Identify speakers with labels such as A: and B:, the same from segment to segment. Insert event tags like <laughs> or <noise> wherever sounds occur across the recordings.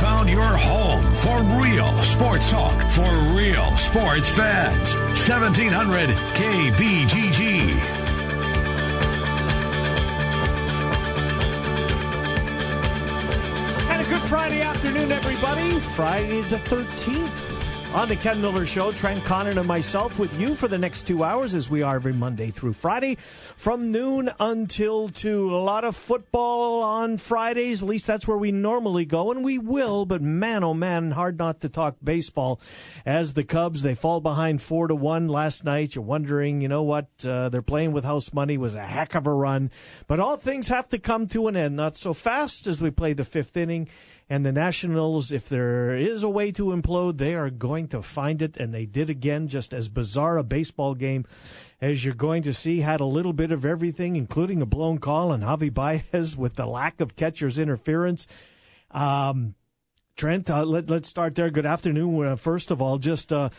A: found your home for real sports talk for real sports fans. 1700 KBGG.
B: And a good Friday afternoon, everybody. Friday the 13th. On the Ken Miller Show, Trent Condon and myself with you for the next two hours as we are every Monday through Friday from noon until two. A lot of football on Fridays. At least that's where we normally go, and we will. But man, oh man, hard not to talk baseball as the Cubs, they fall behind four to one last night. You're wondering, you know what? Uh, they're playing with house money. It was a heck of a run. But all things have to come to an end. Not so fast as we play the fifth inning. And the Nationals, if there is a way to implode, they are going to find it. And they did again, just as bizarre a baseball game as you're going to see. Had a little bit of everything, including a blown call on Javi Baez with the lack of catcher's interference. Um, Trent, uh, let, us start there. Good afternoon. Uh, first of all, just uh,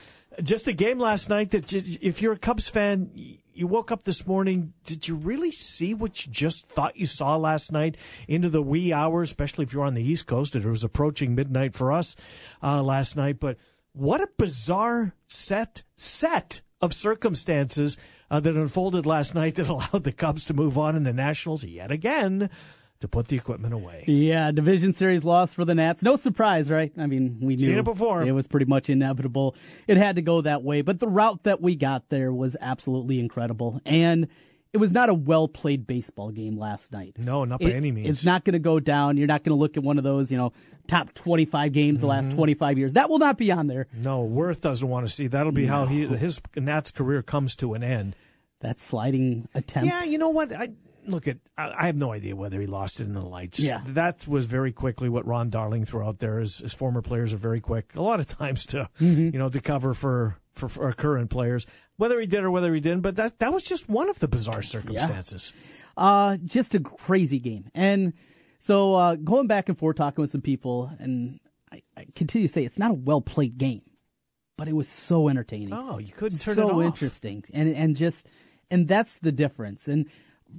B: just a game last night that if you're a Cubs fan, you woke up this morning. Did you really see what you just thought you saw last night into the wee hours, especially if you're on the East Coast? It was approaching midnight for us uh, last night. But what a bizarre set set of circumstances uh, that unfolded last night that <laughs> allowed the Cubs to move on in the Nationals yet again to put the equipment away.
C: Yeah, division series loss for the Nats. No surprise, right? I mean, we knew
B: Seen it before.
C: It was pretty much inevitable. It had to go that way, but the route that we got there was absolutely incredible. And it was not a well played baseball game last night.
B: No, not by
C: it,
B: any means.
C: It's not going to go down. You're not going to look at one of those, you know, top 25 games the last
B: Mm-hmm.
C: 25 years. That will not be on there.
B: No, Werth doesn't want to see. That'll be how he his Nats career comes to an end.
C: That sliding attempt.
B: Yeah, you know what? I look at. I, I have no idea whether he lost it in the lights.
C: Yeah.
B: that was very quickly what Ron Darling threw out there. His, his former players are very quick. A lot of <laughs> times to
C: Mm-hmm.
B: you know to cover for, for for current players, whether he did or whether he didn't. But that that was just one of the bizarre circumstances.
C: Uh, just a crazy game. And so uh, going back and forth talking with some people, and I, I continue to say it's not a well played game, but it was so entertaining.
B: Oh, you couldn't turn
C: so
B: it off.
C: So interesting, and and just and that's the difference. And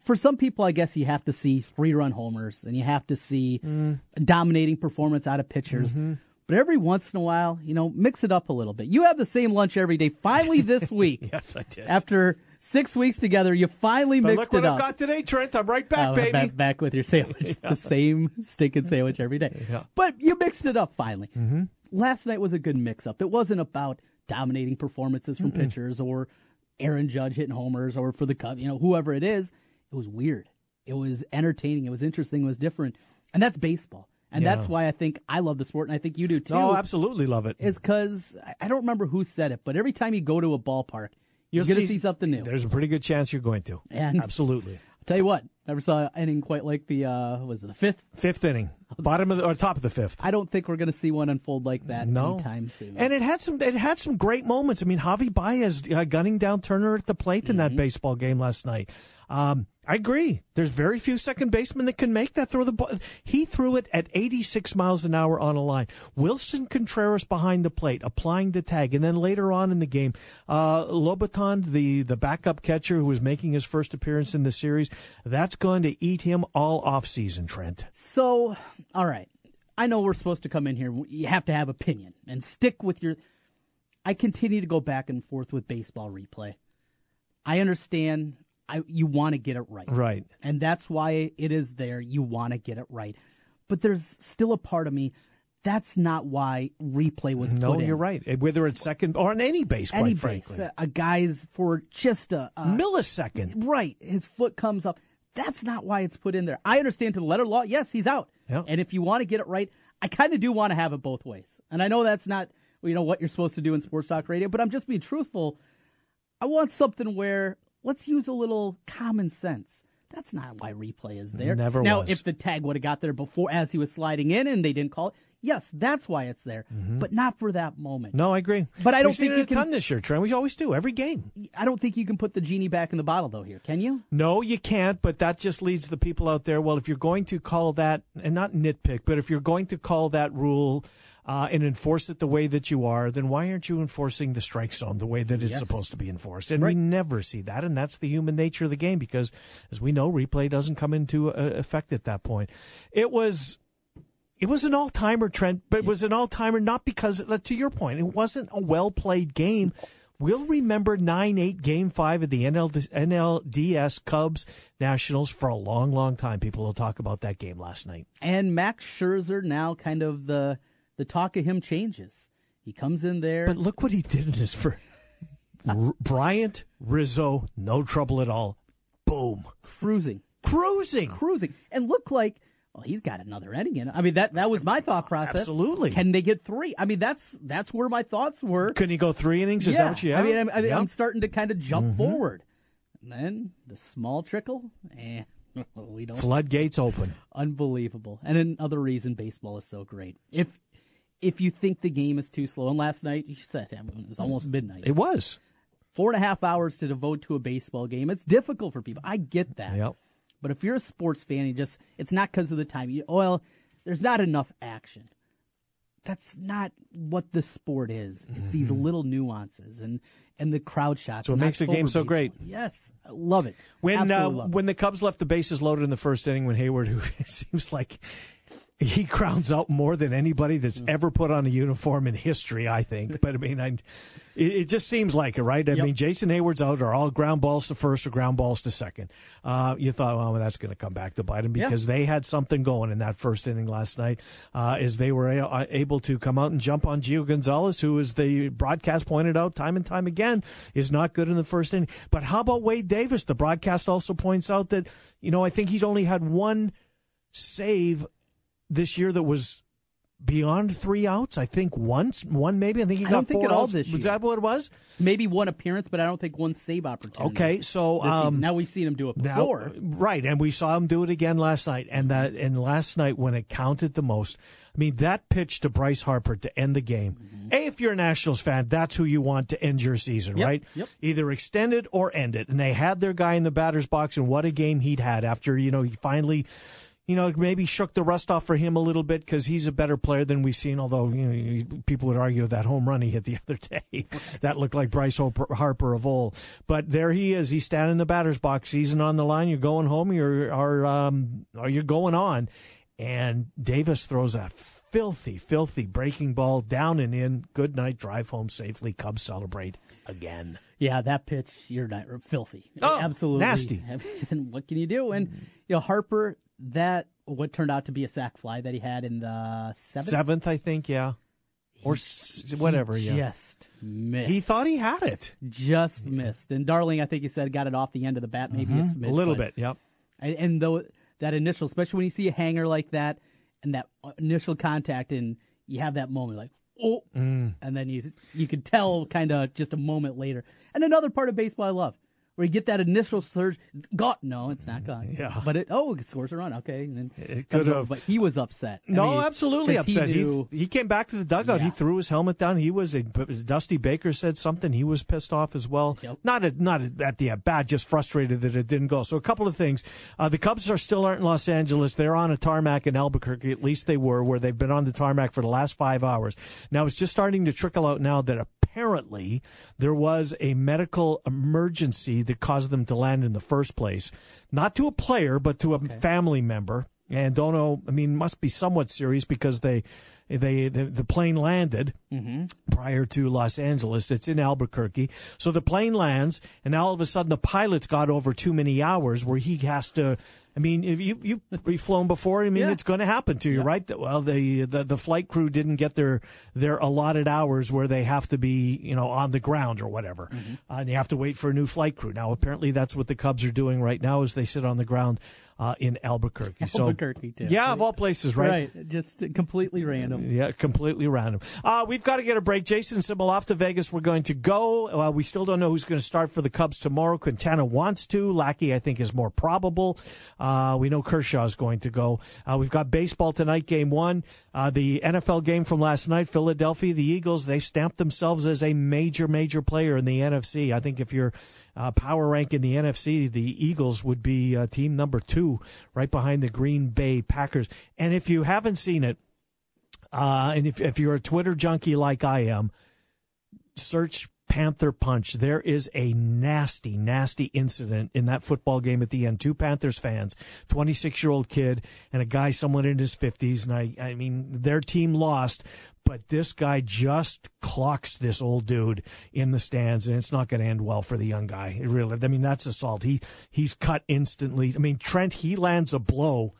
C: for some people, I guess you have to see three run homers, and you have to see
B: Mm.
C: a dominating performance out of pitchers.
B: Mm-hmm.
C: But every once in a while, you know, mix it up a little bit. You have the same lunch every day. Finally, this <laughs> week,
B: Yes, I did.
C: after six weeks together, you finally
B: but
C: mixed it up.
B: look what I've got today, Trent. I'm right back,
C: Uh,
B: baby.
C: Back, back with your sandwich, <laughs> the same stinking sandwich every day.
B: Yeah.
C: But you mixed it up finally. Mm-hmm. Last night was a good mix up. It wasn't about dominating performances from pitchers or Aaron Judge hitting homers or for the Cubs, you know, whoever it is. It was weird. It was entertaining. It was interesting. It was different. And that's baseball. And
B: Yeah.
C: that's why I think I love the sport, and I think you do too.
B: no, absolutely love it. it.
C: Is because I don't remember who said it, but every time you go to a ballpark, you're going to see something new.
B: There's a pretty good chance you're going to.
C: And-
B: absolutely.
C: I'll tell you what, never saw an inning quite like the uh, was it the fifth
B: Fifth inning, bottom of the, or top of the fifth.
C: I don't think we're going to see one unfold like that
B: No.
C: anytime soon.
B: And it had some it had some great moments. I mean, Javi Baez uh, gunning down Turner at the plate in
C: Mm-hmm.
B: that baseball game last night. Um, I agree. There's very few second basemen that can make that throw the ball. He threw it at 86 miles an hour on a line. Willson Contreras behind the plate, applying the tag, and then later on in the game, uh, Lobaton, the the backup catcher who was making his first appearance in the series, that's going to eat him all off season. Trent.
C: so, all right, I know we're supposed to come in here. You have to have opinion and stick with your. I continue to go back and forth with baseball replay. I understand. I you want to get it right,
B: Right.
C: and that's why it is there. You want to get it right, but there's still a part of me. That's not why replay was
B: No,
C: put in.
B: you're right. Whether it's second or on any base, quite
C: Any
B: frankly.
C: a guy's for just a, a
B: millisecond.
C: Right. His foot comes up. That's not why it's put in there. I understand to the letter law, yes, he's out.
B: Yeah.
C: And if you want to get it right, I kind of do want to have it both ways. And I know that's not you know what you're supposed to do in sports talk radio, but I'm just being truthful. I want something where let's use a little common sense. That's not why replay is there.
B: Never
C: now,
B: was.
C: if the tag would have got there before as he was sliding in and they didn't call it, yes, that's why it's there. But not for that moment.
B: Mm-hmm. No, I agree.
C: But I don't think you can-
B: ton this year, Trent. We always do every game.
C: I don't think you can put the genie back in the bottle though here, can you?
B: No, you can't. But that just leads the people out there. Well, if you're going to call that, and not nitpick, but if you're going to call that rule. Uh, and enforce it the way that you are, then why aren't you enforcing the strike zone the way that it's
C: Yes.
B: supposed to be enforced? And we never see that, and that's the human nature of the game because, as we know, replay doesn't come into uh, effect at that point. It was It was an all timer, Trent, but it was an all timer not because, uh, to your point, it wasn't a well played game. We'll remember 9 8 game five of the NL, NLDS Cubs Nationals for a long, long time. People will talk about that game last night.
C: And Max Scherzer now kind of the the talk of him changes. He comes in there.
B: But look what he did in his first. R- Bryant, Rizzo, no trouble at all. Boom.
C: cruising.
B: Cruising.
C: Cruising. And look like well, he's got another inning in. it. I mean, that that was my thought process.
B: Absolutely.
C: Can they get three? I mean, that's that's where my thoughts were.
B: Couldn't he go three innings? Is
C: yeah.
B: that what you
C: I mean,
B: have?
C: I'm, I mean,
B: Yep.
C: I'm starting to kind of jump mm-hmm. forward. And then the small trickle, and <laughs> we don't.
B: Floodgates open.
C: Unbelievable. And another reason baseball is so great. If if you think the game is too slow, and last night you said I mean, it was almost midnight.
B: It was.
C: Four and a half hours to devote to a baseball game. It's difficult for people. I get that.
B: Yep.
C: But if you're a sports fan, you just it's not because of the time. You, well, there's not enough action. That's not what the sport is. It's these little nuances and and the crowd shots.
B: So it makes the game so great.
C: Yes, I love it.
B: When uh,
C: love it.
B: when the Cubs left the bases loaded in the first inning, when Heyward, who <laughs> seems like he crowns out more than anybody
C: Mm.
B: that's ever put on a uniform in history, I think. But I mean, I, it, it just seems like it, right? I
C: Yep.
B: mean, Jason Heyward's out are all ground balls to first or ground balls to second. Uh, you thought, well, that's going to come back to bite him
C: Yeah.
B: because they had something going in that first inning last night, uh, as they were a- uh, able to come out and jump on Gio Gonzalez, who, as the broadcast pointed out time and time again, is not good in the first inning. But how about Wade Davis? The broadcast also points out that you know I think he's only had one save this year that was beyond three outs. I think once, one maybe. I think he got I
C: don't think
B: four
C: at all
B: outs.
C: this
B: Was
C: year.
B: that what it was?
C: maybe one appearance, but I don't think one save opportunity.
B: Okay, so um,
C: now we've seen him do it
B: now-
C: before.
B: right? And we saw him do it again last night. And that, and last night when it counted the most, I mean, that pitch to Bryce Harper to end the game. A, if you're a Nationals fan, that's who you want to end your season,
C: Yep,
B: right?
C: yep.
B: Either extend it or end it. And they had their guy in the batter's box, and what a game he'd had after you know he finally. You know, maybe shook the rust off for him a little bit because he's a better player than we've seen. Although you know, people would argue that home run he hit the <laughs> other day that looked like Bryce Harper of old. But there he is. He's standing in the batter's box. Season on the line. You're going home. You're are um, or you're going on. And Davis throws a filthy, filthy breaking ball down and in. Good night. Drive home safely. Cubs celebrate again.
C: Yeah, that pitch, you're not filthy.
B: Oh,
C: Absolutely
B: nasty. <laughs>
C: What can you do? And you know, Harper, that what turned out to be a sac fly that he had in the seventh.
B: Seventh, I think. Yeah. Or s- whatever.
C: He
B: Yeah.
C: just missed.
B: He thought he had it.
C: just missed. And Darling, I think he said got it off the end of the bat, maybe a smidge,
B: Mm-hmm. A little
C: but-
B: bit. Yep.
C: And, and though that initial, especially when you see a hanger like that, and that initial contact, and you have that moment like, oh,
B: Mm.
C: and then you you could tell kind of just a moment later. And another part of baseball I love, where you get that initial surge. Got no, it's not gone. <laughs>
B: Yeah.
C: but it oh, it scores a run. Okay, and then
B: It could have.
C: But he was upset. I
B: No,
C: mean,
B: absolutely upset.
C: He,
B: He,
C: knew,
B: he came back to the dugout. He threw his helmet down. He was a, Dusty Baker said something. He was pissed off as well.
C: Yep.
B: Not at, not at the at bat, just frustrated that it didn't go. So a couple of things. Uh, the Cubs are still aren't in Los Angeles. They're on a tarmac in Albuquerque. At least they were, where they've been on the tarmac for the last five hours. Now it's just starting to trickle out now that apparently there was a medical emergency that caused them to land in the first place, not to a player, but to a family member. And don't know. I mean, must be somewhat serious because they, they, the, the plane landed mm-hmm. prior to Los Angeles. It's in Albuquerque. So the plane lands, and now all of a sudden the pilot's got over too many hours where he has to. I mean, if you you <laughs> you've flown before, I mean,
C: Yeah.
B: it's going to happen to you, right? Well, the, the the flight crew didn't get their their allotted hours where they have to be, you know, on the ground or whatever, uh, and you have to wait for a new flight crew. Now, apparently, that's what the Cubs are doing right now, is they sit on the ground uh, in Albuquerque. So,
C: Albuquerque, too.
B: yeah, of all places, right?
C: right, just completely random.
B: Yeah, completely random. Uh, we've got to get a break. Jason Simbal off to Vegas. We're going to go. Uh, we still don't know who's going to start for the Cubs tomorrow. Quintana wants to. Lackey, I think, is more probable. Uh, we know Kershaw is going to go. Uh, we've got baseball tonight, game one. Uh, the NFL game from last night, Philadelphia, the Eagles, they stamped themselves as a major, major player in the NFC. I think if you're uh, power rank in the NFC, the Eagles would be uh, team number two, right behind the Green Bay Packers. And if you haven't seen it, uh, and if, if you're a Twitter junkie like I am, search Panther punch. There is a nasty, nasty incident in that football game at the end. Two Panthers fans, 26 year old kid and a guy, someone in his 50s. And I, I mean, their team lost, but this guy just clocks this old dude in the stands, and it's not going to end well for the young guy. It really, I mean, that's assault. He he's cut instantly. I mean, Trent he lands a blow.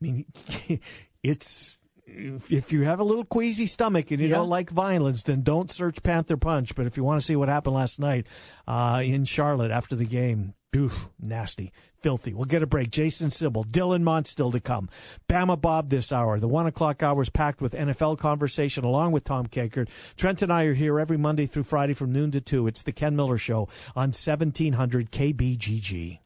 B: I mean, <laughs> it's if you have a little queasy stomach and you yeah. don't like violence, then don't search Panther Punch. But if you want to see what happened last night uh, in Charlotte after the game, oof, nasty, filthy. We'll get a break. Jason Simbal, Dylan Montz still to come. Bama Bob this hour. The one o'clock hour is packed with NFL conversation along with Tom Kakert. Trent and I are here every Monday through Friday from noon to 2. It's the Ken Miller Show on 1700 KBGG.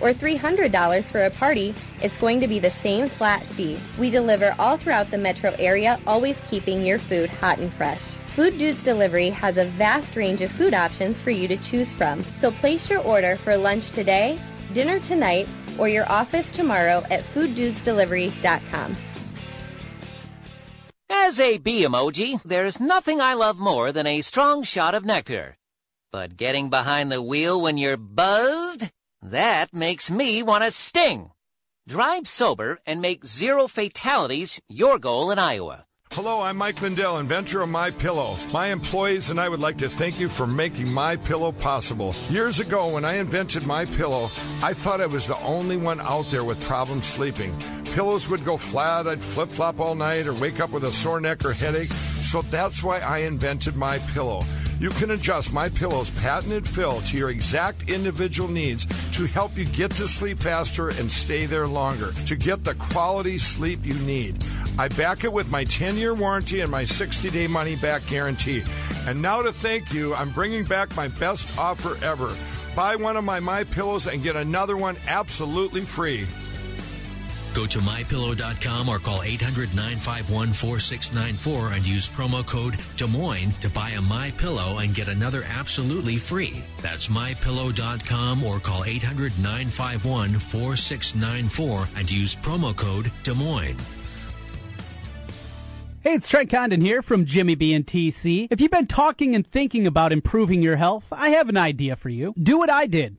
D: or $300 for a party, it's going to be the same flat fee. We deliver all throughout the metro area, always keeping your food hot and fresh. Food Dudes Delivery has a vast range of food options for you to choose from. So place your order for lunch today, dinner tonight, or your office tomorrow at fooddudesdelivery.com.
E: As a bee emoji, there's nothing I love more than a strong shot of nectar. But getting behind the wheel when you're buzzed? That makes me want to sting. Drive sober and make zero fatalities your goal in Iowa.
F: Hello, I'm Mike Lindell, inventor of My Pillow. My employees and I would like to thank you for making My Pillow possible. Years ago, when I invented My Pillow, I thought I was the only one out there with problems sleeping. Pillows would go flat, I'd flip flop all night, or wake up with a sore neck or headache. So that's why I invented My Pillow. You can adjust My Pillow's patented fill to your exact individual needs to help you get to sleep faster and stay there longer to get the quality sleep you need. I back it with my 10 year warranty and my 60 day money back guarantee. And now to thank you, I'm bringing back my best offer ever. Buy one of my My Pillows and get another one absolutely free.
G: Go to mypillow.com or call 800 951 4694 and use promo code Des Moines to buy a My Pillow and get another absolutely free. That's mypillow.com or call 800 951 4694 and use promo code Des Moines.
C: Hey, it's Trent Condon here from Jimmy B and TC. If you've been talking and thinking about improving your health, I have an idea for you. Do what I did.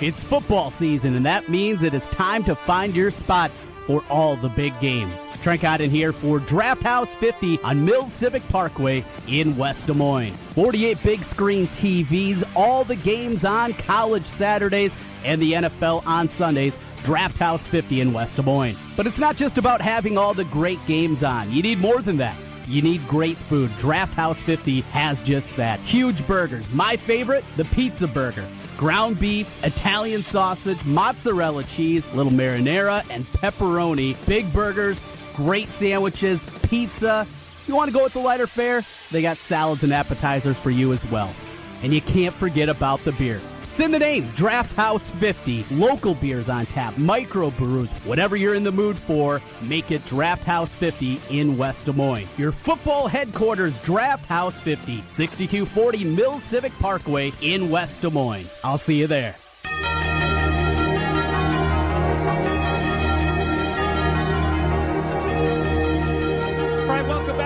C: It's football season, and that means it is time to find your spot for all the big games. Trent Condon here for Draft House 50 on Mills Civic Parkway in West Des Moines. 48 big screen TVs, all the games on college Saturdays and the NFL on Sundays. Draft House 50 in West Des Moines. But it's not just about having all the great games on. You need more than that. You need great food. Draft House 50 has just that. Huge burgers. My favorite, the pizza burger ground beef, Italian sausage, mozzarella cheese, little marinara, and pepperoni. Big burgers, great sandwiches, pizza. You want to go with the lighter fare? They got salads and appetizers for you as well. And you can't forget about the beer. It's in the name, Draft House 50. Local beers on tap, micro brews, whatever you're in the mood for, make it Draft House 50 in West Des Moines. Your football headquarters, Draft House 50, 6240 Mills Civic Parkway in West Des Moines. I'll see you there.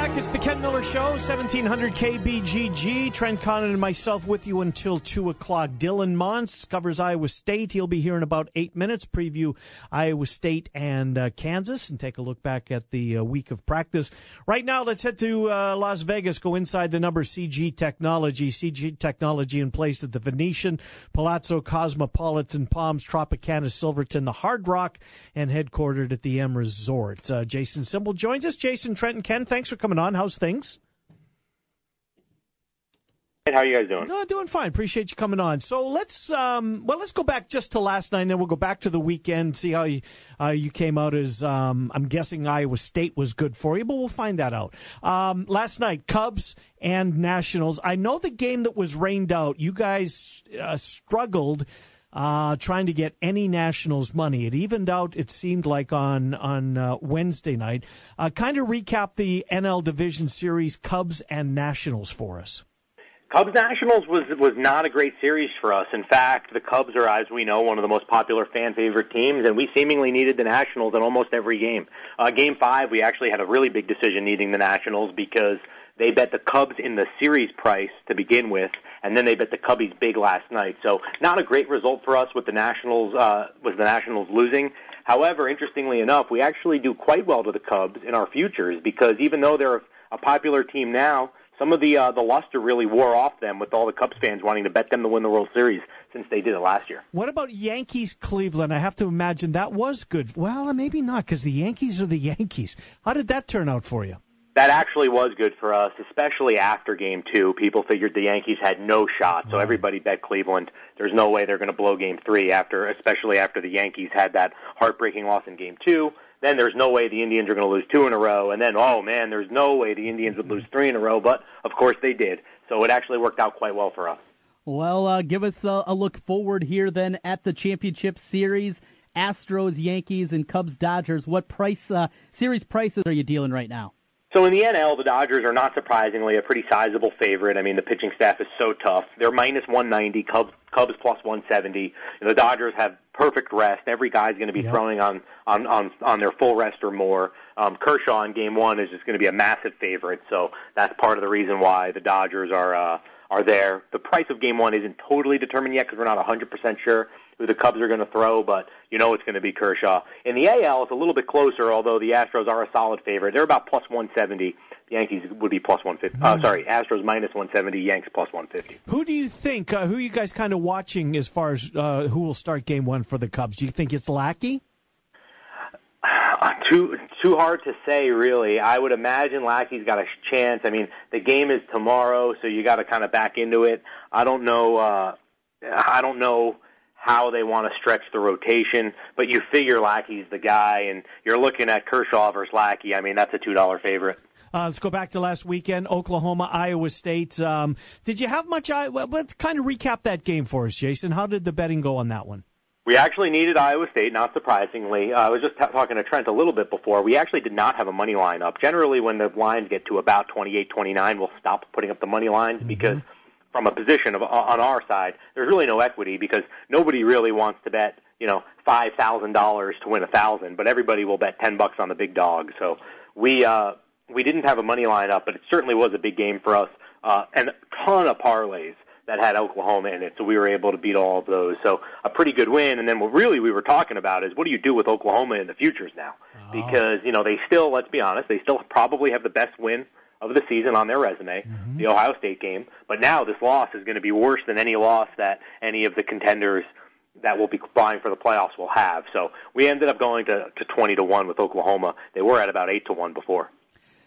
B: Back. It's the Ken Miller Show, 1700 KBGG. Trent Condon and myself with you until 2 o'clock. Dylan Montz covers Iowa State. He'll be here in about eight minutes, preview Iowa State and uh, Kansas, and take a look back at the uh, week of practice. Right now, let's head to uh, Las Vegas, go inside the number CG Technology. CG Technology in place at the Venetian, Palazzo Cosmopolitan, Palms, Tropicana, Silverton, the Hard Rock, and headquartered at the M Resort. Uh, Jason Simbal joins us. Jason, Trent, and Ken, thanks for coming on. How's things?
H: How are you guys doing?
B: No, doing fine. Appreciate you coming on. So let's um, well, let's go back just to last night, and then we'll go back to the weekend. See how you uh, you came out as um, I'm guessing Iowa State was good for you, but we'll find that out. Um, last night, Cubs and Nationals. I know the game that was rained out. You guys uh, struggled uh, trying to get any Nationals money. It evened out. It seemed like on on uh, Wednesday night. Uh, kind of recap the NL Division Series, Cubs and Nationals for us.
H: Cubs Nationals was was not a great series for us. In fact, the Cubs are, as we know, one of the most popular fan favorite teams, and we seemingly needed the Nationals in almost every game. Uh, game five, we actually had a really big decision needing the Nationals because they bet the Cubs in the series price to begin with, and then they bet the Cubbies big last night. So not a great result for us with the Nationals uh, with the Nationals losing. However, interestingly enough, we actually do quite well to the Cubs in our futures because even though they're a popular team now, some of the uh, the luster really wore off them with all the Cubs fans wanting to bet them to win the World Series since they did it last year.
B: What about Yankees Cleveland? I have to imagine that was good. Well, maybe not because the Yankees are the <laughs> Yankees. How did that turn out for you?
H: That actually was good for us, especially after game two. People figured the Yankees had no shot, so everybody bet Cleveland. There's no way they're going to blow game three after, especially after the Yankees had that heartbreaking loss in game two. Then there's no way the Indians are going to lose two in a row, and then oh man, there's no way the Indians would lose three in a row. But of course they did, so it actually worked out quite well for us.
C: Well, uh, give us a, a look forward here then at the championship series. Astros, Yankees, and Cubs, Dodgers. What price uh, series prices are you dealing right now?
H: So in the NL, the Dodgers are not surprisingly a pretty sizable favorite. I mean, the pitching staff is so tough. They're minus 190, Cubs Cubs plus 170. And the Dodgers have perfect rest. Every guy's going to be
B: Yep.
H: throwing on on on on their full rest or more. Um, Kershaw in Game One is just going to be a massive favorite. So that's part of the reason why the Dodgers are uh, are there. The price of Game One isn't totally determined yet because we're not 100% sure who the Cubs are going to throw, but you know it's going to be Kershaw. In the AL, it's a little bit closer, although the Astros are a solid favorite. They're about plus 170. The Yankees would be plus 150. Uh, sorry, Astros minus 170, Yanks plus 150.
B: Who do you think? Uh, who are you guys kind of watching as far as uh, who will start Game One for the Cubs? Do you think it's Lackey?
H: Uh, too too hard to say, really. I would imagine Lackey's got a chance. I mean, the game is tomorrow, so you got to kind of back into it. I don't know. Uh, I don't know how they want to stretch the rotation, but you figure Lackey's the guy, and you're looking at Kershaw versus Lackey. I mean, that's a two dollar favorite.
B: Uh, let's go back to last weekend, Oklahoma, Iowa State. Um, did you have much? I- well, let's kind of recap that game for us, Jason. How did the betting go on that one?
H: We actually needed Iowa State, not surprisingly. Uh, I was just t- talking to Trent a little bit before. We actually did not have a money line up. Generally, when the lines get to about 28, 29, we'll stop putting up the money lines because from a position of on our side, there's really no equity because nobody really wants to bet, you know, five thousand dollars to win a thousand, but everybody will bet ten bucks on the big dog. So we uh, we didn't have a money line up, but it certainly was a big game for us, uh, and a ton of parlays that had Oklahoma in it, so we were able to beat all of those. So a pretty good win. And then what really we were talking about is what do you do with Oklahoma in the futures now? Because you know they still, let's be honest, they still probably have the best win of the season on their resume, mm-hmm. the Ohio State game. But now this loss is going to be worse than any loss that any of the contenders that will be vying for the playoffs will have. So we ended up going to, to 20 to 1 with Oklahoma. They were at about 8 to 1 before.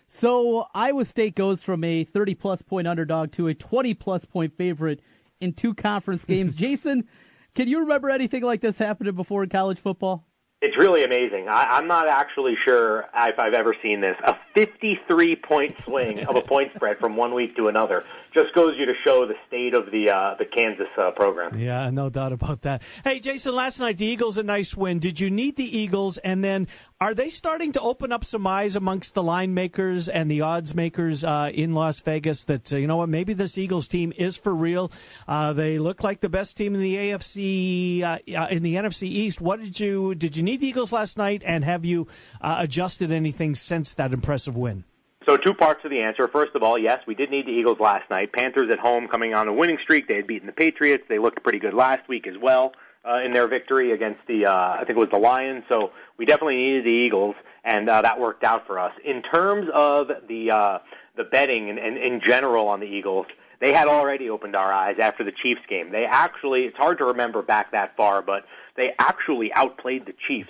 C: So Iowa State goes from a 30 plus point underdog to a 20 plus point favorite in two conference games. <laughs> Jason, can you remember anything like this happening before in college football?
H: It's really amazing. I, I'm not actually sure if I've ever seen this. A 53 point swing of a point spread from one week to another just goes you to show the state of the uh, the Kansas uh, program.
B: Yeah, no doubt about that. Hey, Jason, last night the Eagles a nice win. Did you need the Eagles? And then are they starting to open up some eyes amongst the line makers and the odds makers uh, in Las Vegas that uh, you know what maybe this Eagles team is for real? Uh, they look like the best team in the AFC uh, in the NFC East. What did you did you need the Eagles last night? And have you uh, adjusted anything since that impressive win?
H: So two parts to the answer. First of all, yes, we did need the Eagles last night. Panthers at home coming on a winning streak. They had beaten the Patriots. They looked pretty good last week as well uh, in their victory against the uh, I think it was the Lions. So we definitely needed the Eagles, and uh, that worked out for us. In terms of the uh, the betting and in general on the Eagles, they had already opened our eyes after the Chiefs game. They actually it's hard to remember back that far, but they actually outplayed the Chiefs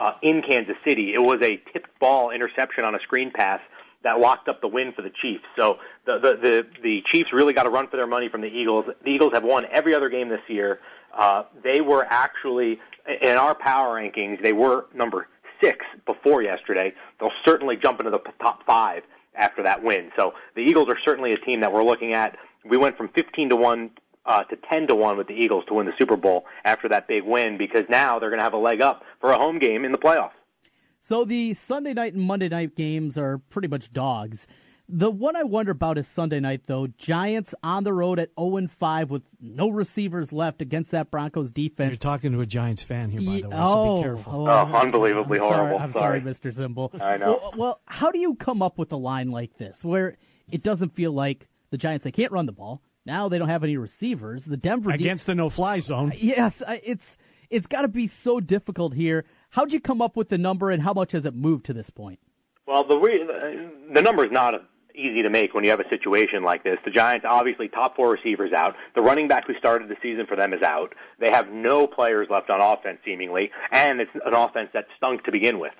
H: uh, in Kansas City. It was a tipped ball interception on a screen pass that locked up the win for the Chiefs. So the the the, the Chiefs really got a run for their money from the Eagles. The Eagles have won every other game this year. Uh, they were actually in our power rankings. They were number six before yesterday. They'll certainly jump into the top five after that win. So the Eagles are certainly a team that we're looking at. We went from 15 to one uh, to 10 to 1 with the Eagles to win the Super Bowl after that big win because now they're going to have a leg up for a home game in the playoffs.
C: So the Sunday night and Monday night games are pretty much dogs. The one I wonder about is Sunday night, though. Giants on the road at 0 5 with no receivers left against that Broncos defense.
B: You're talking to a Giants fan here, by the way, so
C: oh,
B: be careful.
C: oh,
H: Oh, unbelievably
C: I'm sorry-
H: horrible.
C: I'm
H: Sorry.
C: sorry, Mr. Simbal.
H: I know.
C: Well, well, how do you come up with a line like this where it doesn't feel like the Giants, they can't run the ball. Now they don't have any receivers. The Denver de-
B: Against the no-fly zone. <laughs>
C: Yes, it's it's got to be so difficult here. How'd you come up with the number, and how much has it moved to this point?
H: Well, the re- the number is not easy to make when you have a situation like this. The Giants obviously top four receivers out. The running back who started the season for them is out. They have no players left on offense seemingly, and it's an offense that stunk to begin with.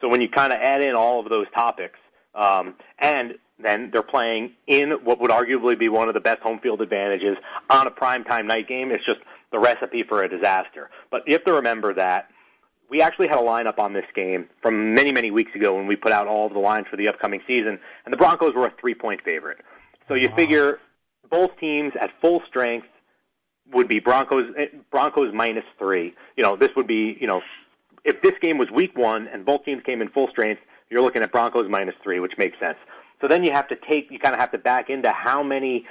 H: So when you kind of add in all of those topics, um, and then they're playing in what would arguably be one of the best home field advantages on a primetime night game, it's just the recipe for a disaster. But you have to remember that we actually had a lineup on this game from many, many weeks ago when we put out all of the lines for the upcoming season, and the Broncos were a three point favorite. So you figure both teams at full strength would be Broncos eh, Broncos minus three. You know, this would be you know, if this game was week one and both teams came in full strength, you're looking at Broncos minus three, which makes sense. So then you have to take you kind of have to back into how many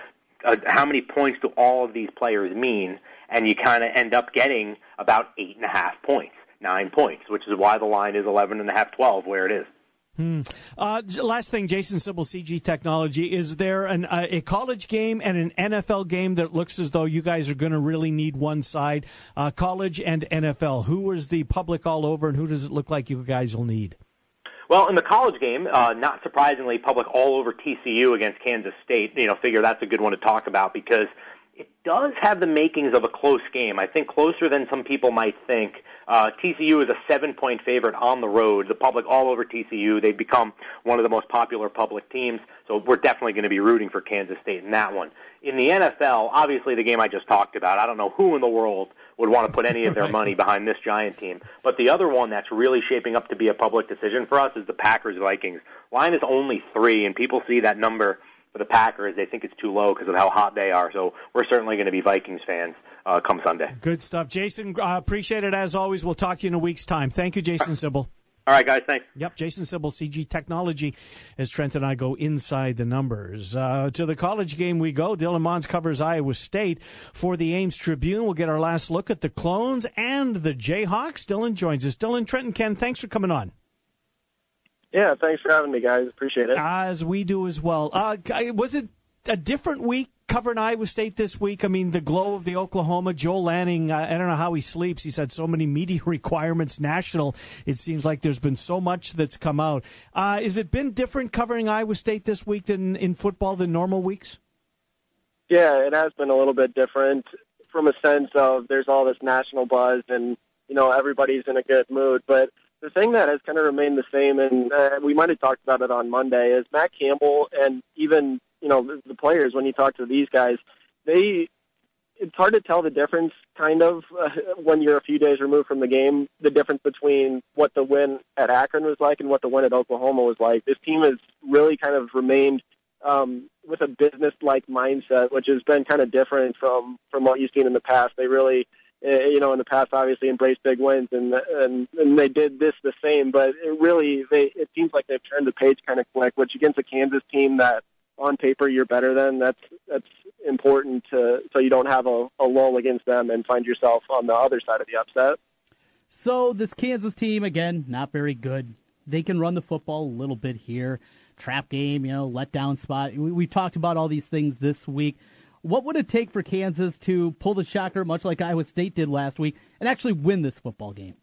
H: uh, how many points do all of these players mean, and you kind of end up getting about eight and a half points, nine points, which is why the line is eleven and a half, twelve, where it is.
B: Uh, last thing, Jason Simbal, CG Technology. Is there an, uh, a college game and an NFL game that looks as though you guys are going to really need one side? Uh, college and NFL. Who is the public all over, and who does it look like you guys will need?
H: Well, in the college game, uh, not surprisingly, public all over TCU against Kansas State. You know, figure that's a good one to talk about because it does have the makings of a close game. I think closer than some people might think. Uh, TCU is a seven-point favorite on the road. The public all over TCU. They've become one of the most popular public teams, so we're definitely going to be rooting for Kansas State in that one. In the NFL, obviously the game I just talked about. I don't know who in the world would want to put any of their money behind this Giant team. But the other one that's really shaping up to be a public decision for us is the Packers Vikings. Line is only three, and people see that number for the Packers. They think it's too low because of how hot they are. So we're certainly going to be Vikings fans uh, come Sunday.
B: Good stuff, Jason. Uh, appreciate it as always. We'll talk to you in a week's time. Thank you, Jason Simbal.
H: All right, guys. Thanks.
B: Yep, Jason Simbal, CG Technology, as Trent and I go inside the numbers. Uh, to the college game we go. Dylan Montz covers Iowa State for the Ames Tribune. We'll get our last look at the Clones and the Jayhawks. Dylan joins us. Dylan, Trent, and Ken, thanks for coming on.
I: Yeah, thanks for having me, guys. Appreciate it.
B: As we do as well. Uh, was it a different week covering Iowa State this week? I mean, the glow of the Oklahoma. Joel Lanning, I don't know how he sleeps. He's had so many media <laughs> requirements national. It seems like there's been so much that's come out. Uh, has it been different covering Iowa State this week than in football than normal weeks?
I: Yeah, it has been a little bit different from a sense of there's all this national buzz and, you know, everybody's in a good mood. But the thing that has kind of remained the same, and uh, we might have talked about it on Monday, is Matt Campbell and even, you know, the, players, when you talk to these guys, they it's hard to tell the difference, kind of, uh, <laughs> when you're a few days removed from the game, the difference between what the win at Akron was like and what the win at Oklahoma was like. This team has really kind of remained um, with a business-like mindset, which has been kind of different from from what you've seen in the past. They really, uh, you know, in the past, obviously embraced big wins, and and and they did this the same. But it really, they it seems like they've turned the page kind of quick. Which against a Kansas team that on paper you're better than, that's that's important to so you don't have a, a lull against them and find yourself on the other side of the upset.
C: So this Kansas team again, not very good. They can run the football a little bit here. Trap game, you know, let down spot. We, we talked about all these things this week. What would it take for Kansas to pull the shocker, much like Iowa State did last week, and actually win this football game?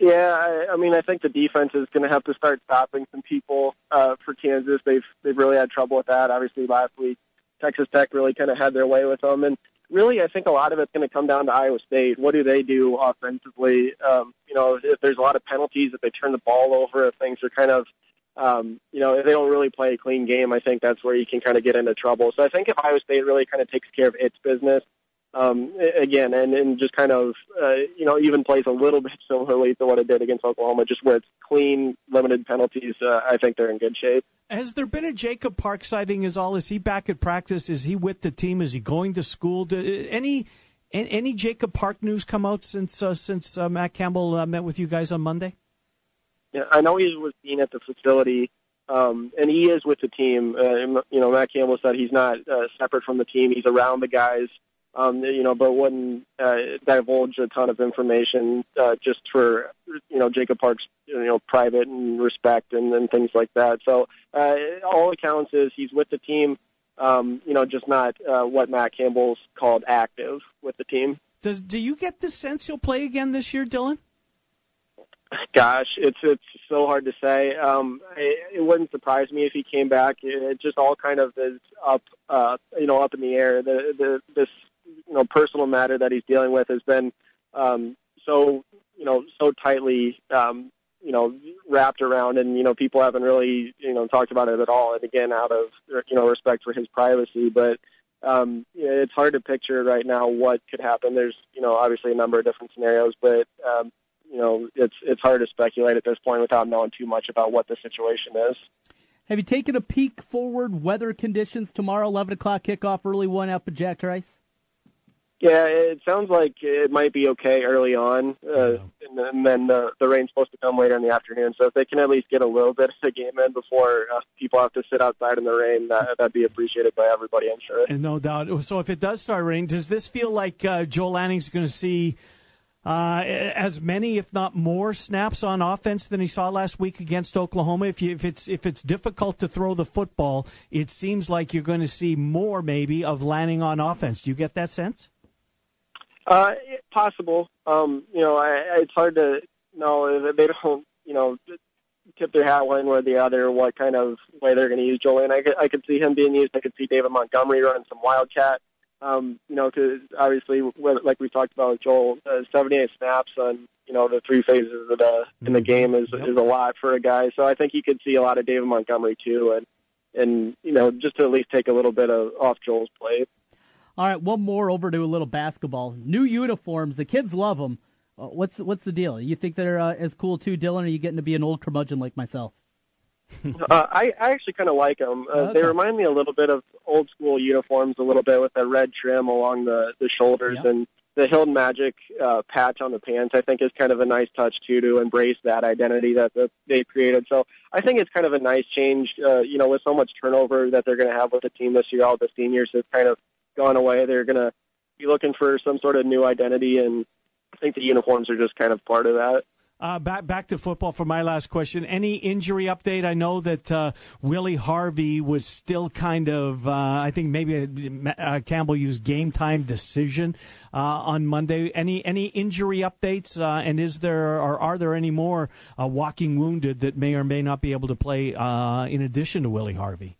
I: Yeah, I, I mean, I think the defense is going to have to start stopping some people uh, for Kansas. They've they've really had trouble with that. Obviously, last week Texas Tech really kind of had their way with them, and really, I think a lot of it's going to come down to Iowa State. What do they do offensively? Um, you know, if there's a lot of penalties, if they turn the ball over, if things are kind of um, you know, if they don't really play a clean game, I think that's where you can kind of get into trouble. So I think if Iowa State really kind of takes care of its business, um, again, and, and just kind of, uh, you know, even plays a little bit similarly to what it did against Oklahoma, just where it's clean, limited penalties, uh, I think they're in good shape.
B: Has there been a Jacob Park sighting? Is all? Is he back at practice? Is he with the team? Is he going to school? Do, any any Jacob Park news come out since uh, since uh, Matt Campbell uh, met with you guys on Monday?
I: Yeah, I know he was seen at the facility, um, and he is with the team. Uh, you know, Matt Campbell said he's not uh, separate from the team. He's around the guys um, you know, but wouldn't uh, divulge a ton of information uh, just for you know Jacob Park's you know private and respect and, and things like that. So uh, all accounts is he's with the team. Um, you know, just not uh, what Matt Campbell's called active with the team.
B: Does do you get the sense he'll play again this year, Dylan?
I: Gosh, it's it's so hard to say. Um, it, it wouldn't surprise me if he came back. It just all kind of is up, uh, you know, up in the air. The the this you know personal matter that he's dealing with has been um, so you know so tightly um, you know wrapped around, and you know people haven't really you know talked about it at all. And again, out of you know respect for his privacy, but um, you know, it's hard to picture right now what could happen. There's you know obviously a number of different scenarios, but um, you know it's it's hard to speculate at this point without knowing too much about what the situation is.
C: Have you taken a peek forward weather conditions tomorrow, 11 o'clock kickoff, early one up at Jack Trice?
I: Yeah, it sounds like it might be okay early on, uh, and, and then the, the rain's supposed to come later in the afternoon. So if they can at least get a little bit of the game in before uh, people have to sit outside in the rain, that, that'd be appreciated by everybody, I'm sure.
B: And no doubt. So if it does start raining, does this feel like uh, Joel Lanning's going to see uh, as many, if not more, snaps on offense than he saw last week against Oklahoma? If, you, if it's if it's difficult to throw the football, it seems like you're going to see more, maybe, of Lanning on offense. Do you get that sense?
I: Uh, possible. Um, you know, I, it's hard to know. They don't, you know, tip their hat one way or the other. What kind of way they're going to use Joel? And I could, I could see him being used. I could see David Montgomery running some wildcat. Um, you know, because obviously, like we talked about with Joel, uh, 78 snaps on you know the three phases of the in the mm-hmm. game is yep. is a lot for a guy. So I think you could see a lot of David Montgomery too, and and you know just to at least take a little bit of off Joel's plate.
C: All right, one more over to a little basketball. New uniforms, the kids love them. Uh, what's what's the deal? You think they're uh, as cool too, Dylan? Or are you getting to be an old curmudgeon like myself? <laughs>
I: uh, I, I actually kind of like them. Uh, okay. They remind me a little bit of old school uniforms, a little bit with the red trim along the the shoulders yep. and the Hilton Magic uh, patch on the pants. I think is kind of a nice touch too to embrace that identity that, that they created. So I think it's kind of a nice change. Uh, you know, with so much turnover that they're going to have with the team this year, all the seniors have kind of gone away. They're going to be looking for some sort of new identity, and I think the uniforms are just kind of part of that.
B: Uh, back back to football for my last question. Any injury update? I know that uh, Willie Harvey was still kind of. Uh, I think maybe uh, Campbell used game time decision uh, on Monday. Any any injury updates? Uh, and is there or are there any more walking wounded that may or may not be able to play in addition to Willie Harvey?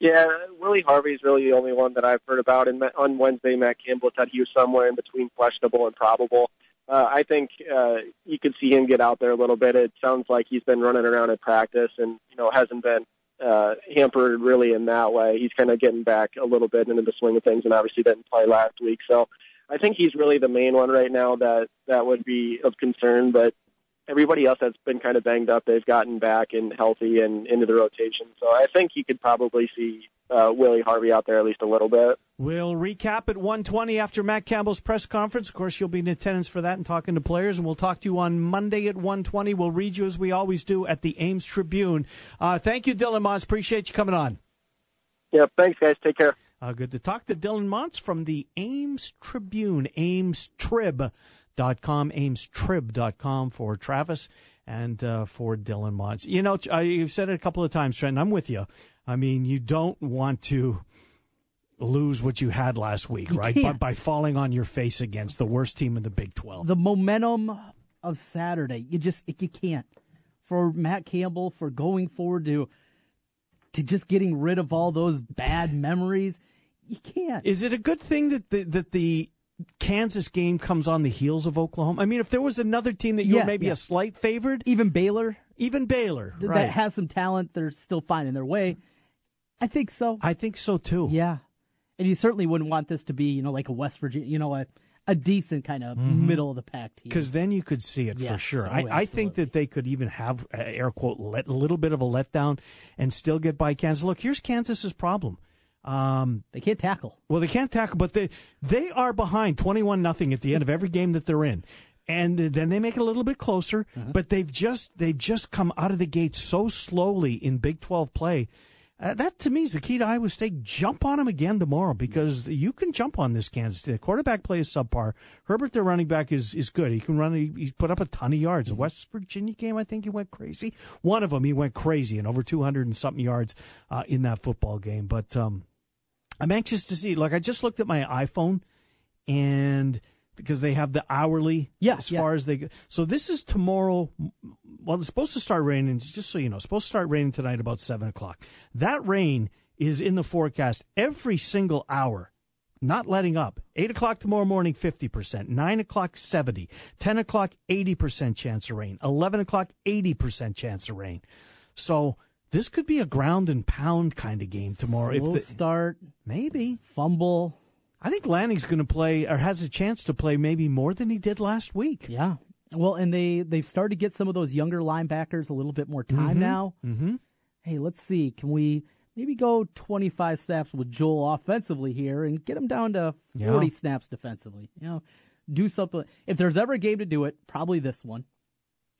I: Yeah, Willie Harvey's really the only one that I've heard about. And on Wednesday, Matt Campbell said he was somewhere in between questionable and probable. Uh, I think uh, you could see him get out there a little bit. It sounds like he's been running around at practice and you know hasn't been uh, hampered really in that way. He's kind of getting back a little bit into the swing of things, and obviously didn't play last week. So I think he's really the main one right now that that would be of concern. But everybody else that's been kind of banged up, they've gotten back and healthy and into the rotation. So I think you could probably see uh, Willie Harvey out there at least a little bit.
B: We'll recap at 120 after Matt Campbell's press conference. Of course, you'll be in attendance for that and talking to players. And we'll talk to you on Monday at 120. We'll read you as we always do at the Ames Tribune. Uh, thank you, Dylan Montz. Appreciate you coming on.
I: Yeah, Thanks, guys. Take care.
B: Uh, good to talk to Dylan Montz from the Ames Tribune, amestrib.com, amestrib.com for Travis and uh, for Dylan Montz. You know, uh, you've said it a couple of times, Trent, I'm with you. I mean, you don't want to lose what you had last week,
C: You
B: right? By, by falling on your face against the worst team in the Big 12.
C: the momentum of Saturday. You just you can't. For Matt Campbell, for going forward to to just getting rid of all those bad memories, you can't.
B: Is it a good thing that the, that the Kansas game comes on the heels of Oklahoma? I mean, if there was another team that you
C: Yeah,
B: were maybe
C: yeah.
B: a slight favored,
C: Even Baylor,
B: even Baylor,
C: th-
B: right?
C: that has some talent, they're still finding their way. I think so.
B: I think so too.
C: Yeah, and you certainly wouldn't want this to be, you know, like a West Virginia, you know, a a decent kind of
B: Mhm.
C: middle of the pack team.
B: Because then you could see it for sure.
C: Oh,
B: I, I think that they could even have uh, air quote let, a little bit of a letdown and still get by Kansas. Look, here's Kansas's problem. Um,
C: they can't tackle.
B: Well, they can't tackle, but they they are behind twenty one nothing at the end of every game that they're in. And then they make it a little bit closer, but they've just they've just come out of the gate so slowly in Big Twelve play. Uh, that to me is the key to Iowa State. Jump on them again tomorrow because you can jump on this Kansas. The quarterback play is subpar. Herbert, their running back, is is good. He can run. He, he's put up a ton of yards. The West Virginia game, I think he went crazy. One of them, he went crazy and over two hundred and something yards uh, in that football game. But um, I'm anxious to see. Like I just looked at my iPhone, and because they have the hourly
C: Yeah,
B: as
C: yeah.
B: far as they go. So this is tomorrow. Well, it's supposed to start raining. Just so you know, it's supposed to start raining tonight about seven o'clock. That rain is in the forecast every single hour. Not letting up. 8 o'clock tomorrow morning, 50%. 9 o'clock, 70. 10 o'clock, 80% chance of rain. 11 o'clock, 80% chance of rain. So this could be a ground and pound kind of game tomorrow.
C: Slow
B: the-
C: start,
B: maybe
C: fumble.
B: I think Lanning's going to play or has a chance to play maybe more than he did last week.
C: Yeah. Well, and they they've started to get some of those younger linebackers a little bit more time
B: Mhm.
C: now.
B: Mm-hmm.
C: Hey, let's see. Can we maybe go 25 snaps with Joel offensively here and get him down to 40
B: Yeah.
C: snaps defensively? You know, do something. If there's ever a game to do it, probably this one.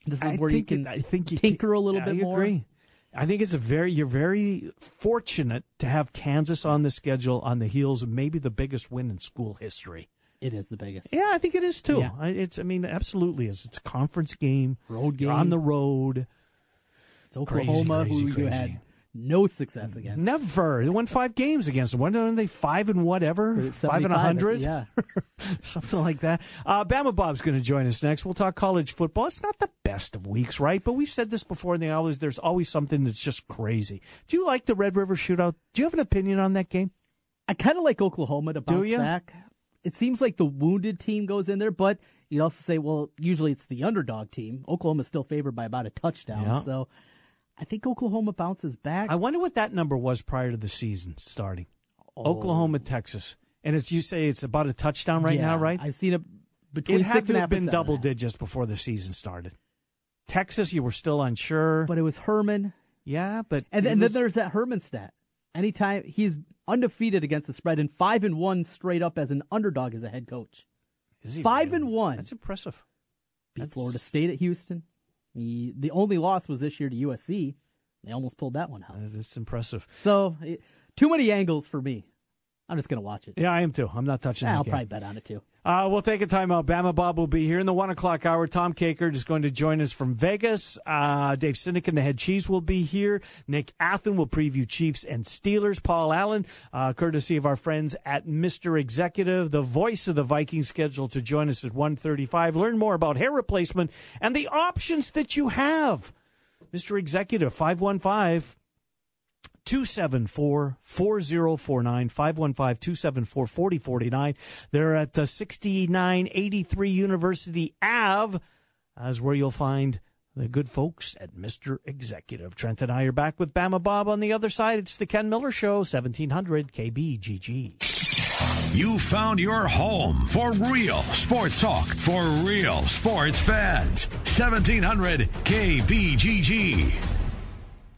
C: This is
B: I
C: where you
B: it-
C: can
B: I think you
C: tinker a little
B: I
C: bit more.
B: agree. I think it's a very you're very fortunate to have Kansas on the schedule on the heels of maybe the biggest win in school history.
C: It is the biggest.
B: Yeah, I think it is too.
C: Yeah.
B: I, it's I mean absolutely is. It's a conference game.
C: Road
B: You're
C: game.
B: on the road.
C: It's Oklahoma,
B: crazy,
C: who
B: crazy.
C: you had no success against.
B: Never. They won five games against them. When are they five and whatever? Five and a hundred?
C: Yeah. <laughs>
B: Something like that. Uh, Bama Bob's going to join us next. We'll talk college football. It's not the best of weeks, right? But we've said this before, and they always there's always something that's just crazy. Do you like the Red River Shootout? Do you have an opinion on that game?
C: I kind of like Oklahoma to bounce back. It seems like the wounded team goes in there, but you'd also say, well, usually it's the underdog team. Oklahoma's still favored by about a touchdown,
B: Yeah.
C: so I think Oklahoma bounces back.
B: I wonder what that number was prior to the season starting.
C: Oh.
B: Oklahoma, Texas, and as you say it's about a touchdown right
C: Yeah,
B: now, right?
C: I've seen it between
B: it had to have been double digits before the season started. Texas, you were still unsure,
C: but it was Herman.
B: Yeah, but
C: And, and
B: was-
C: then there's that Herman stat. Anytime he's undefeated against the spread and five and one straight up as an underdog as a head coach.
B: Is he
C: Five
B: really?
C: and one.
B: That's impressive.
C: Beat Florida State at Houston. He, the only loss was this year to USC. They almost pulled that one out.
B: It's impressive.
C: So it, too many angles for me. I'm just gonna watch it.
B: Yeah, I am too. I'm not touching that
C: I'll
B: game.
C: probably bet on it too.
B: Uh, we'll take a timeout. Bama Bob will be here in the one o'clock hour. Tom Kakert is going to join us from Vegas. Uh, Dave Sinek and the head cheese will be here. Nick Athen will preview Chiefs and Steelers. Paul Allen, uh, courtesy of our friends at Mr. Executive, the voice of the Vikings, scheduled to join us at 1.35. Learn more about hair replacement and the options that you have. Mr. Executive, 515- 274 4049 515 274 4049. They're at uh, 6983 University Ave, as where you'll find the good folks at Mr. Executive. Trent and I are back with Bama Bob on the other side. It's the Ken Miller Show, 1700 KBGG.
A: You found your home for real sports talk for real sports fans. 1700 KBGG.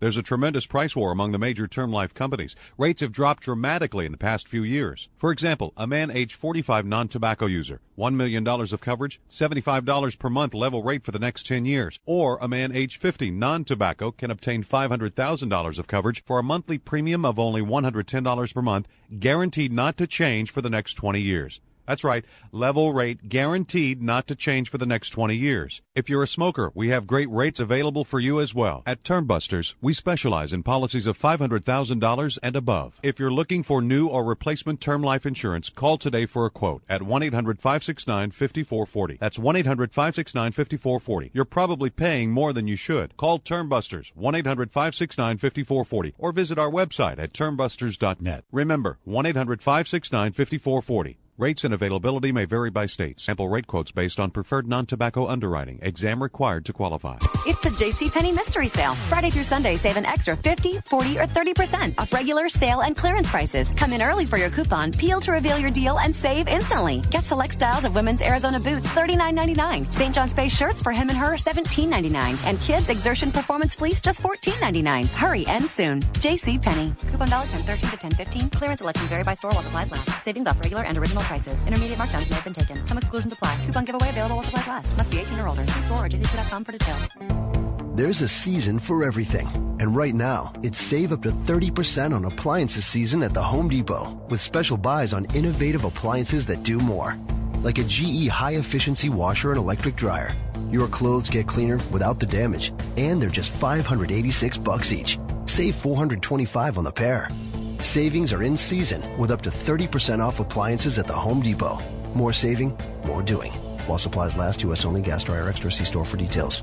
J: There's a tremendous price war among the major term life companies. Rates have dropped dramatically in the past few years. For example, a man age 45 non-tobacco user, $1 million of coverage, $75 per month level rate for the next 10 years. Or a man age 50 non-tobacco can obtain $500,000 of coverage for a monthly premium of only $110 per month, guaranteed not to change for the next 20 years. That's right, level rate guaranteed not to change for the next 20 years. If you're a smoker, we have great rates available for you as well. At Termbusters, we specialize in policies of $500,000 and above. If you're looking for new or replacement term life insurance, call today for a quote at 1-800-569-5440. That's 1-800-569-5440. You're probably paying more than you should. Call Termbusters, 1-800-569-5440 or visit our website at termbusters.net. Remember, 1-800-569-5440. Rates and availability may vary by state. Sample rate quotes based on preferred non-tobacco underwriting. Exam required to qualify.
K: It's the JCPenney Mystery Sale. Friday through Sunday, save an extra 50, 40, or 30% off regular sale and clearance prices. Come in early for your coupon, peel to reveal your deal, and save instantly. Get select styles of women's Arizona boots, $39.99. St. John's Bay shirts for him and her, $17.99. And kids Xersion performance fleece, just $14.99. Hurry, end soon. JCPenney. Coupon valid 1013 to 1015. Clearance elections vary by store while supplies last. Savings off regular and original prices. Intermediate markdowns may have been taken. Some exclusions apply. Coupon giveaway available while supplies last. Must be 18 or older. See store or jcp.com for details.
L: There's a season for everything. And right now, it's save up to 30% on appliances season at the Home Depot with special buys on innovative appliances that do more. Like a GE high efficiency washer and electric dryer. Your clothes get cleaner without the damage, and they're just 586 bucks each. Save 425 on the pair. Savings are in season with up to 30% off appliances at the Home Depot. More saving, more doing. While supplies last, U.S. only gas dryer extra. See store for details.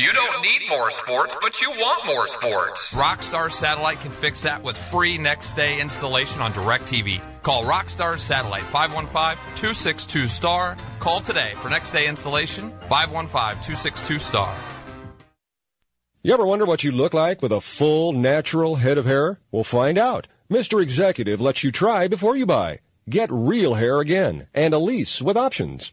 M: You don't need more sports, but you want more sports. Rockstar Satellite can fix that with free next day installation on DirecTV. Call Rockstar Satellite 515-262-STAR. Call today for next day installation 515-262-STAR.
N: You ever wonder what you look like with a full, natural head of hair? We'll find out. Mr. Executive lets you try before you buy. Get real hair again and a lease with options.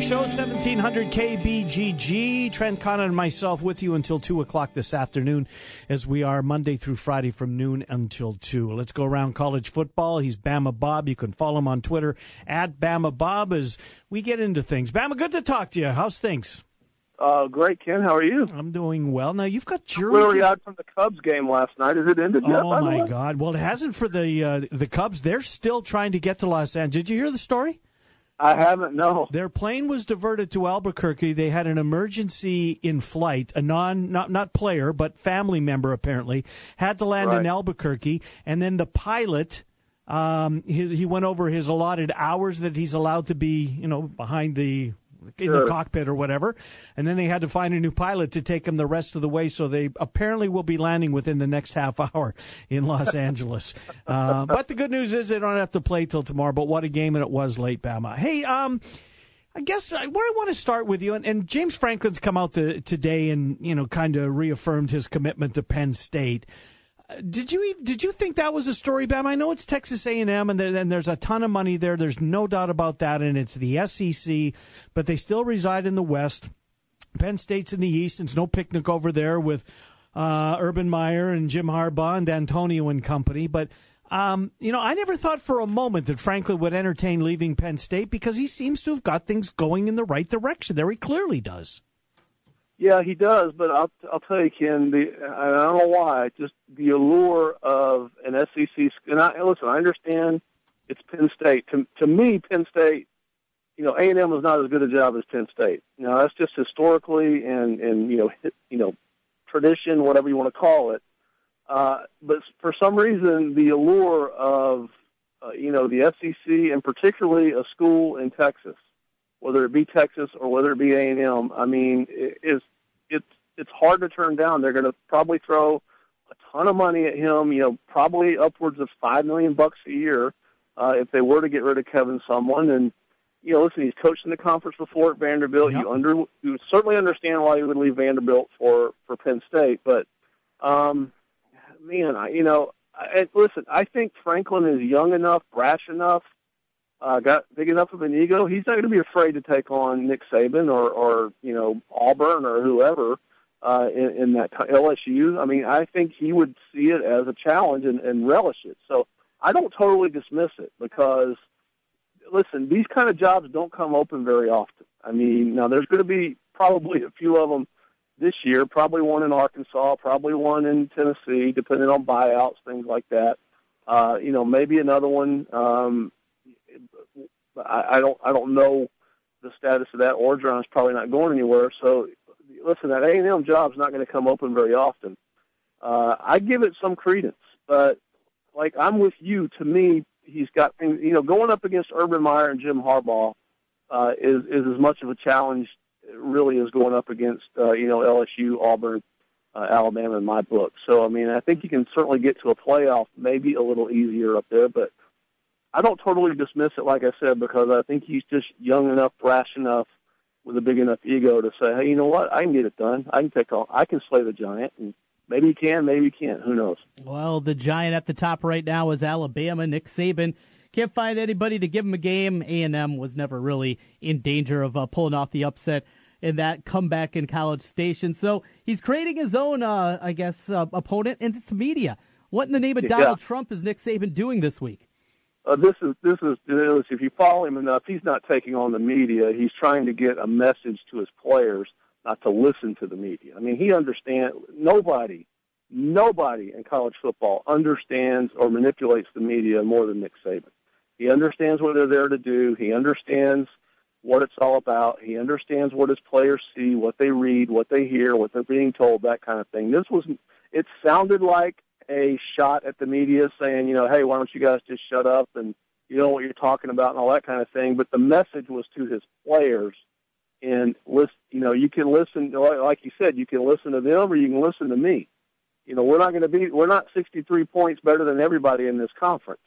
B: It's the Ken Miller Show, 1700 KBGG. Trent Connon and myself with you until 2 o'clock this afternoon as we are Monday through Friday from noon until 2. Let's go around college football. He's Bama Bob. You can follow him on Twitter at Bama Bob as we get into things. Bama, good to talk to you. How's things?
O: Uh, great, Ken. How are you?
B: I'm doing well. Now, you've got jury.
O: Where were you out from the Cubs game last night? Is it ended yet?
B: Oh, my? God. Well, it hasn't for the, uh, the Cubs. They're still trying to get to Los Angeles. Did you hear the story?
O: I haven't. No.
B: Their plane was diverted to Albuquerque. They had an emergency in flight. A non not not player but family member apparently had to land in Albuquerque, and then the pilot. Um, his, he went over his allotted hours that he's allowed to be, you know, behind the in the cockpit or whatever, and then they had to find a new pilot to take them the rest of the way. So they apparently will be landing within the next half hour <laughs> in Los Angeles. Uh, but the good news is they don't have to play till tomorrow. But what a game and it was late, Bama. Hey, um, I guess where I want to start with you, and, and James Franklin's come out to, today and you know kind of reaffirmed his commitment to Penn State. Did you did you think that was a story, Bam? I know it's Texas A and M, and there's a ton of money there. There's no doubt about that, and it's the SEC, but they still reside in the West. Penn State's in the East, and it's no picnic over there with uh, Urban Meyer and Jim Harbaugh and Dantonio and company. But um, you know, I never thought for a moment that Franklin would entertain leaving Penn State because he seems to have got things going in the right direction. There, he clearly does.
O: Yeah, he does. But I'll I'll tell you, Ken. The I don't know why. Just the allure of an SEC. And I listen. I understand it's Penn State. To to me, Penn State. You know, A and M was not as good a job as Penn State. Now that's just historically and and you know you know tradition, whatever you want to call it. Uh, but for some reason, the allure of uh, you know the SEC and particularly a school in Texas, whether it be Texas or whether it be A and M, I mean, it, is it's it's hard to turn down. They're going to probably throw a ton of money at him. You know, probably upwards of five million bucks a year uh, if they were to get rid of Kevin Sumlin. And you know, listen, he's coached in the conference before at Vanderbilt. You under you certainly understand why he would leave Vanderbilt for for Penn State, but um, man, I you know, I, listen, I think Franklin is young enough, brash enough, uh, got big enough of an ego. He's not going to be afraid to take on Nick Saban or or you know Auburn or whoever uh, in, in that LSU. I mean, I think he would see it as a challenge and, and relish it. So I don't totally dismiss it because listen, these kind of jobs don't come open very often. I mean, now there's going to be probably a few of them this year, probably one in Arkansas, probably one in Tennessee, depending on buyouts, things like that. Uh, you know, maybe another one. Um, I, I don't, I don't know the status of that. Orgeron's probably not going anywhere. So, listen, that A and M job's not going to come open very often. Uh, I give it some credence, but like I'm with you. To me, he's got things. You know, going up against Urban Meyer and Jim Harbaugh uh, is is as much of a challenge, really, as going up against uh, you know LSU, Auburn, uh, Alabama in my book. So I mean, I think you can certainly get to a playoff, maybe a little easier up there, but I don't totally dismiss it, like I said, because I think he's just young enough, brash enough, with a big enough ego to say, hey, you know what, I can get it done. I can take on, I can slay the giant, and maybe he can, maybe he can't. Who knows?
C: Well, the giant at the top right now is Alabama. Nick Saban can't find anybody to give him a game. A and M was never really in danger of uh, pulling off the upset in that comeback in College Station. So he's creating his own, uh, I guess, uh, opponent, and it's media. What in the name of
O: Yeah.
C: Donald Trump is Nick Saban doing this week?
O: Uh, this is this is if you follow him enough, he's not taking on the media. He's trying to get a message to his players not to listen to the media. I mean, he understands nobody, nobody in college football understands or manipulates the media more than Nick Saban. He understands what they're there to do. He understands what it's all about. He understands what his players see, what they read, what they hear, what they're being told, that kind of thing. This was it sounded like a shot at the media saying, you know, hey, why don't you guys just shut up and you know what you're talking about and all that kind of thing. But the message was to his players And listen, you know, you can listen, like like you said, you can listen to them or you can listen to me. You know, we're not going to be, we're not 63 points better than everybody in this conference.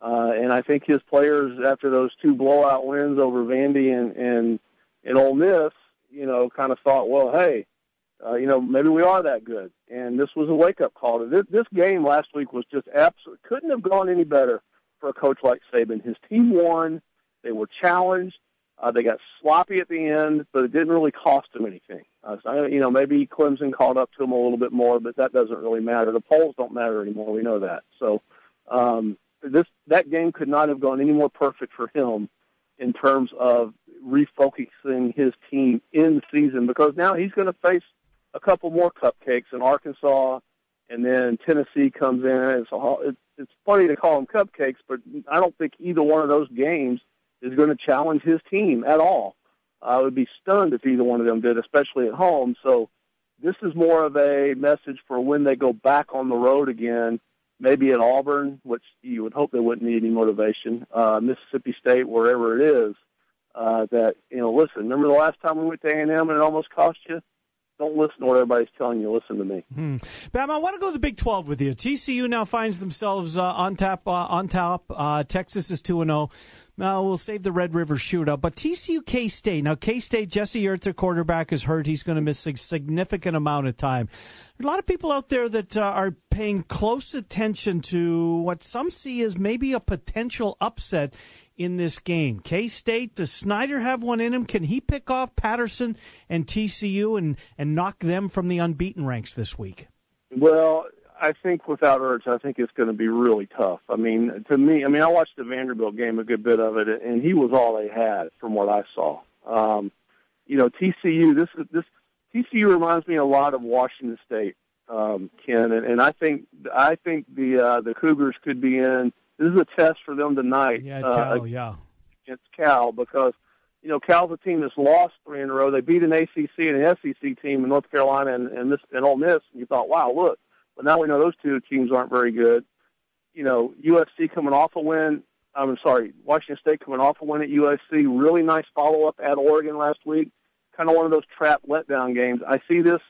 O: Uh, and I think his players, after those two blowout wins over Vandy and and and Ole Miss, you know, kind of thought, well, hey, uh, you know, maybe we are that good. And this was a wake up call. This, this game last week was just absolute. Couldn't have gone any better for a coach like Saban. His team won. They were challenged. Uh, they got sloppy at the end, but it didn't really cost them anything. Uh, so, you know, maybe Clemson caught up to them a little bit more, but that doesn't really matter. The polls don't matter anymore. We know that. So um, this that game could not have gone any more perfect for him in terms of refocusing his team in season because now he's going to face a couple more cupcakes in Arkansas, and then Tennessee comes in. It's, a, it's, it's funny to call them cupcakes, but I don't think either one of those games is going to challenge his team at all. I would be stunned if either one of them did, especially at home. So this is more of a message for when they go back on the road again, maybe at Auburn, which you would hope they wouldn't need any motivation, uh, Mississippi State, wherever it is. Uh, that you know, listen. Remember the last time we went to A and M and it almost cost you? Don't listen to what everybody's telling you. Listen to me.
B: Hmm. Bam, I want to go to the Big 12 with you. TCU now finds themselves uh, on top. Uh, on top. Uh, Texas is 2 and 0. Now we'll save the Red River shootout. But TCU K State. Now, K State, Jesse Ertz, quarterback, is hurt. He's going to miss a significant amount of time. A lot of people out there that uh, are paying close attention to what some see as maybe a potential upset in this game. K State, does Snyder have one in him? Can he pick off Patterson and TCU and, and knock them from the unbeaten ranks this week?
O: Well, I think without Ertz, I think it's going to be really tough. I mean, to me, I mean, I watched the Vanderbilt game, a good bit of it, and he was all they had from what I saw. Um, you know, TCU, this is this TCU reminds me a lot of Washington State, um, Ken, and, and I think I think the uh, the Cougars could be in. This is a test for them tonight.
B: Yeah,
O: uh,
B: Cal, yeah.
O: against Cal because you know Cal's a team that's lost three in a row. They beat an ACC and an SEC team in North Carolina and and, this, and Ole Miss. And you thought, wow, look. But now we know those two teams aren't very good. You know, USC coming off a win. I'm sorry, Washington State coming off a win at USC. Really nice follow up at Oregon last week. Kind of one of those trap letdown games. I see this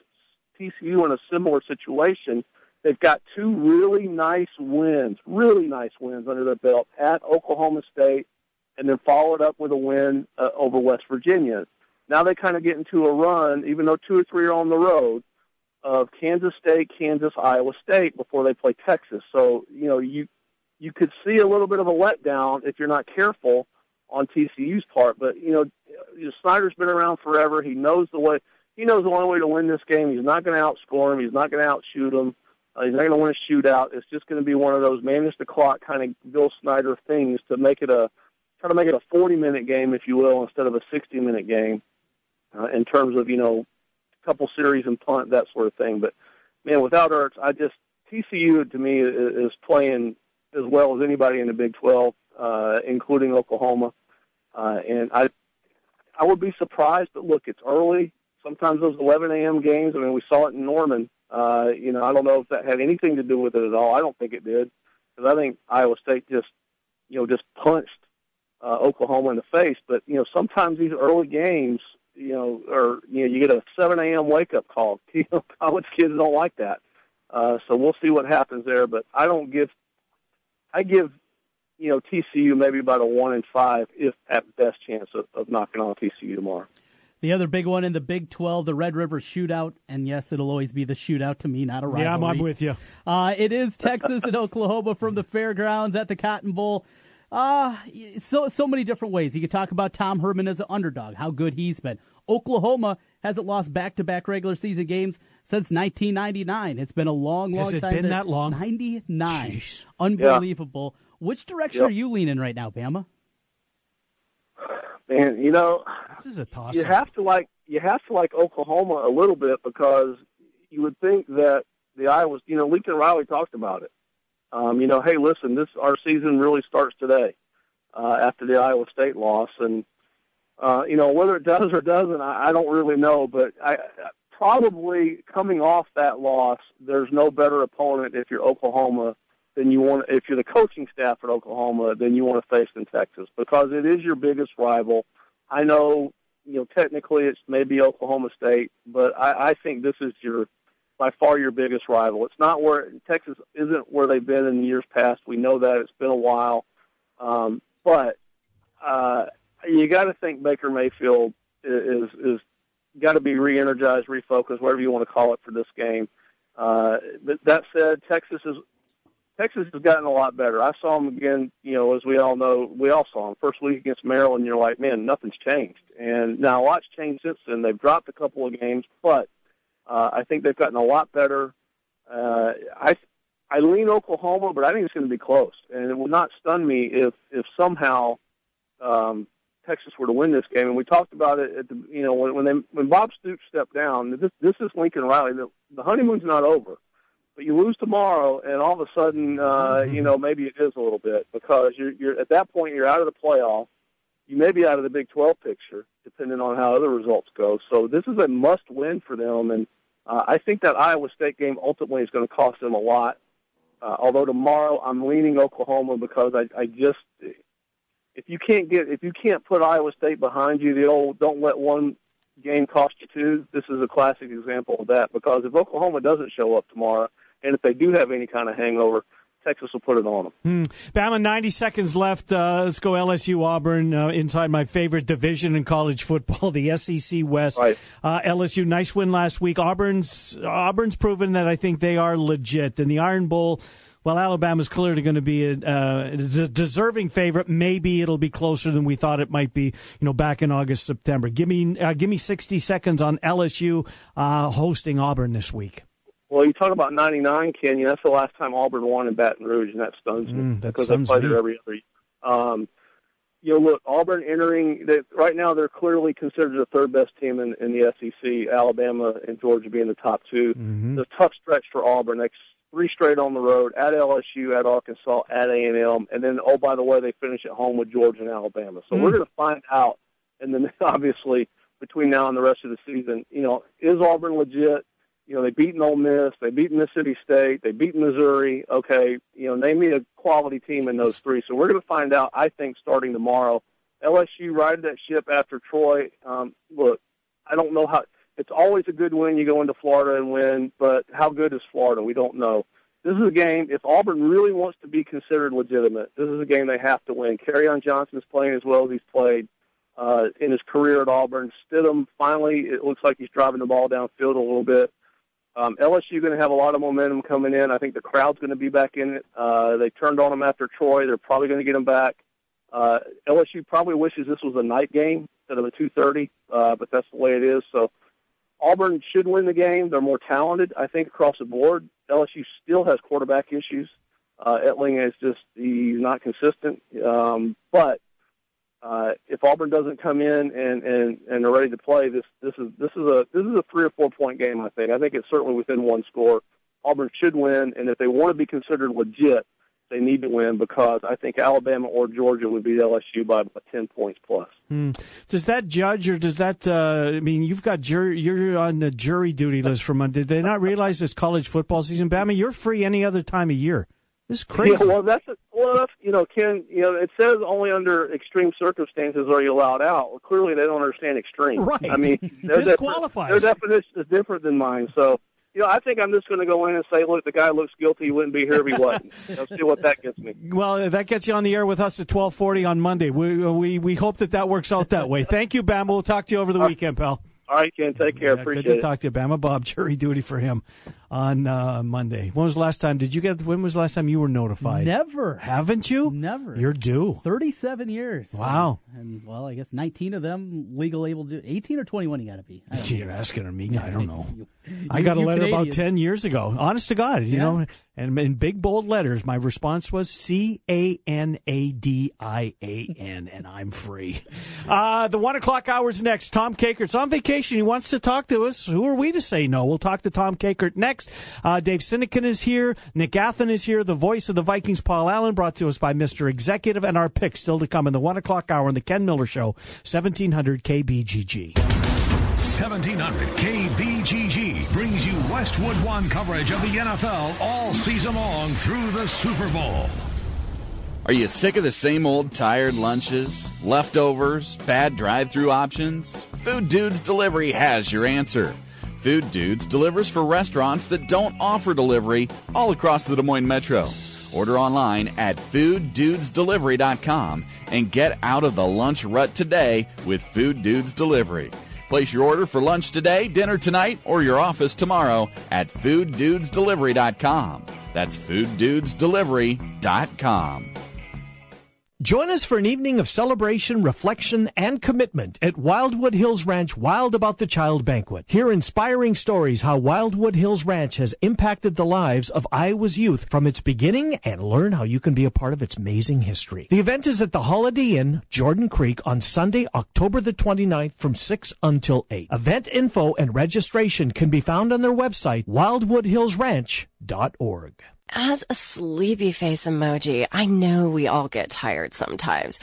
O: TCU in a similar situation. They've got two really nice wins, really nice wins under their belt at Oklahoma State, and then followed up with a win uh, over West Virginia. Now they kind of get into a run, even though two or three are on the road, of Kansas State, Kansas, Iowa State before they play Texas. So you know you you could see a little bit of a letdown if you're not careful on TCU's part. But you know, you know Snyder's been around forever. He knows the way. He knows the only way to win this game. He's not going to outscore him. He's not going to outshoot him. Uh, he's not going to win a shootout. It's just going to be one of those manage the clock kind of Bill Snyder things to make it a try to make it a 40 minute game, if you will, instead of a 60 minute game. Uh, in terms of you know, couple series and punt that sort of thing. But man, without Ertz, I just TCU to me is, is playing as well as anybody in the Big 12, uh, including Oklahoma. Uh, and I I would be surprised, but look, it's early. Sometimes those 11 a.m. games. I mean, we saw it in Norman. Uh, you know, I don't know if that had anything to do with it at all. I don't think it did, because I think Iowa State just, you know, just punched uh, Oklahoma in the face. But you know, sometimes these early games, you know, or you know, you get a 7 a.m. wake up call. <laughs> You know, college kids don't like that. Uh, so we'll see what happens there. But I don't give, I give, you know, TCU maybe about a one in five, if at best chance of, of knocking on TCU tomorrow.
C: The other big one in the Big 12, the Red River Shootout. And yes, it'll always be the shootout to me, not a rivalry.
B: Yeah, I'm, I'm with you.
C: Uh, it is Texas and <laughs> Oklahoma from the fairgrounds at the Cotton Bowl. Uh, so so many different ways. You could talk about Tom Herman as an underdog, how good he's been. Oklahoma hasn't lost back to back regular season games since 1999. It's been a long, long
B: Has it
C: time.
B: been that long?
C: 99. Unbelievable. Which direction
O: Yep.
C: are you leaning right now, Bama?
O: Man, you know,
B: This is a toss.
O: you have to like you have to like Oklahoma a little bit because you would think that the Iowa, you know, Lincoln Riley talked about it. Um, you know, hey, listen, this our season really starts today uh, after the Iowa State loss, and uh, you know whether it does or doesn't, I, I don't really know. But I, I probably coming off that loss, there's no better opponent if you're Oklahoma than you want. If you're the coaching staff at Oklahoma, than you want to face in Texas because it is your biggest rival. I know you know, technically it's maybe Oklahoma State, but I, I think this is your by far your biggest rival. It's not where Texas isn't where they've been in years past. We know that it's been a while, um, but uh, you got to think Baker Mayfield is is got to be re-energized, refocused, whatever you want to call it for this game. Uh, but that said, Texas is Texas has gotten a lot better. I saw them again, you know, as we all know, we all saw them first week against Maryland. You're like, man, nothing's changed. And now a lot's changed since then. They've dropped a couple of games, but uh, I think they've gotten a lot better. Uh, I I lean Oklahoma, but I think it's going to be close, and it would not stun me if if somehow um, Texas were to win this game. And we talked about it at the you know when when they when Bob Stoops stepped down. This this is Lincoln Riley. The, the honeymoon's not over, but you lose tomorrow, and all of a sudden, uh, you know maybe it is a little bit because you're you're at that point you're out of the playoff. You may be out of the Big 12 picture, depending on how other results go. So this is a must-win for them, and uh, I think that Iowa State game ultimately is going to cost them a lot. Uh, although tomorrow I'm leaning Oklahoma because I, I just if you can't get if you can't put Iowa State behind you, the old don't let one game cost you two. This is a classic example of that because if Oklahoma doesn't show up tomorrow, and if they do have any kind of hangover, Texas will put it on them.
B: Hmm. Bama, 90 seconds left. Uh, let's go LSU Auburn uh, inside my favorite division in college football, the SEC West.
O: Right.
B: Uh, LSU, nice win last week. Auburn's Auburn's proven that I think they are legit. And the Iron Bowl, well, Alabama's clearly going to be a, uh, a deserving favorite. Maybe it'll be closer than we thought it might be. You know, back in August, September. Give me uh, give me 60 seconds on LSU uh, hosting Auburn this week.
O: Well, you talk about '99, Kenyon. That's the last time Auburn won in Baton Rouge, and that stuns me
B: Mm, that
O: because they play there every other year. Um, you know, look, Auburn entering they, right now. They're clearly considered the third best team in, in the SEC. Alabama and Georgia being the top 2
B: Mm-hmm.
O: A tough stretch for Auburn. Next three straight on the road at LSU, at Arkansas, at A and M, and then oh by the way, they finish at home with Georgia and Alabama. So
B: Mm.
O: we're going to find out, and then <laughs> obviously between now and the rest of the season, you know, is Auburn legit? You know, they beat Ole Miss, they beat Mississippi State, they beat Missouri. Okay, you know, name me a quality team in those three. So we're going to find out. I think starting tomorrow, LSU ride that ship after Troy. Um, look, I don't know how. It's always a good win. You go into Florida and win, but how good is Florida? We don't know. This is a game. If Auburn really wants to be considered legitimate, this is a game they have to win. Kerryon Johnson is playing as well as he's played uh, in his career at Auburn. Stidham finally, it looks like he's driving the ball downfield a little bit. Um, LSU going to have a lot of momentum coming in. I think the crowd's going to be back in it. Uh, they turned on them after Troy. They're probably going to get them back. Uh, LSU probably wishes this was a night game instead of a 2:30, uh, but that's the way it is. So Auburn should win the game. They're more talented, I think, across the board. LSU still has quarterback issues. Uh, Etling is just he's not consistent. Um, but uh, if Auburn doesn't come in and and and are ready to play, this this is this is a this is a three or four point game. I think. I think it's certainly within one score. Auburn should win, and if they want to be considered legit, they need to win because I think Alabama or Georgia would beat LSU by about ten points plus.
B: Hmm. Does that judge or does that? Uh, I mean, you've got jury. You're on the jury duty list for Monday. Did they not realize it's college football season? Bama, you're free any other time of year. This is crazy.
O: Yeah, well, that's well, that's you know, Ken. You know, it says only under extreme circumstances are you allowed out. Well, clearly they don't understand extreme.
B: Right.
O: I mean, <laughs> their,
B: Disqualifies.
O: their definition is different than mine. So, you know, I think I'm just going to go in and say, look, the guy looks guilty. He wouldn't be here if he wasn't. <laughs> Let's see what that gets me.
B: Well, that gets you on the air with us at twelve forty on Monday. We we we hope that that works out that way. Thank you, Bama. We'll talk to you over the weekend, pal.
O: All right, Ken. Take care.
B: Yeah,
O: Appreciate
B: good to
O: it.
B: talk to you, Bama. Bob, <laughs> jury duty for him on uh, Monday. When was the last time? Did you get? When was the last time you were notified?
C: Never.
B: Haven't you?
C: Never.
B: You're due.
C: 37 years.
B: Wow.
C: And, well, I guess 19 of them legal able to 18 or 21 you got to be. I don't know.
B: You're asking me. I don't <laughs> know.
C: You-
B: I got a
C: you
B: letter about 10 years ago. Honest to God, you
C: Yeah.
B: know, and in big bold letters, my response was C A N A D I A N, and I'm free. Uh, the one o'clock hour's next. Tom Kakert's on vacation. He wants to talk to us. Who are we to say no? We'll talk to Tom Kakert next. Uh, Dave Sinekin is here. Nick Athen is here. The voice of the Vikings, Paul Allen, brought to us by Mr. Executive, and our pick still to come in the one o'clock hour in the Ken Miller Show, 1700 KBGG.
A: 1700 KBGG brings you Westwood One coverage of the NFL all season long through the Super Bowl.
P: Are you sick of the same old tired lunches, leftovers, bad drive through options?
Q: Food Dudes Delivery has your answer. Food Dudes delivers for restaurants that don't offer delivery all across the Des Moines Metro. Order online at fooddudesdelivery.com and get out of the lunch rut today with Food Dudes Delivery. Place your order for lunch today, dinner tonight, or your office tomorrow at fooddudesdelivery.com. That's fooddudesdelivery.com.
B: Join us for an evening of celebration, reflection, and commitment at Wildwood Hills Ranch Wild About the Child Banquet. Hear inspiring stories how Wildwood Hills Ranch has impacted the lives of Iowa's youth from its beginning and learn how you can be a part of its amazing history. The event is at the Holiday Inn, Jordan Creek on Sunday, October the 29th from 6 until 8. Event info and registration can be found on their website, wildwoodhillsranch.org.
P: As a sleepy face emoji, I know we all get tired sometimes.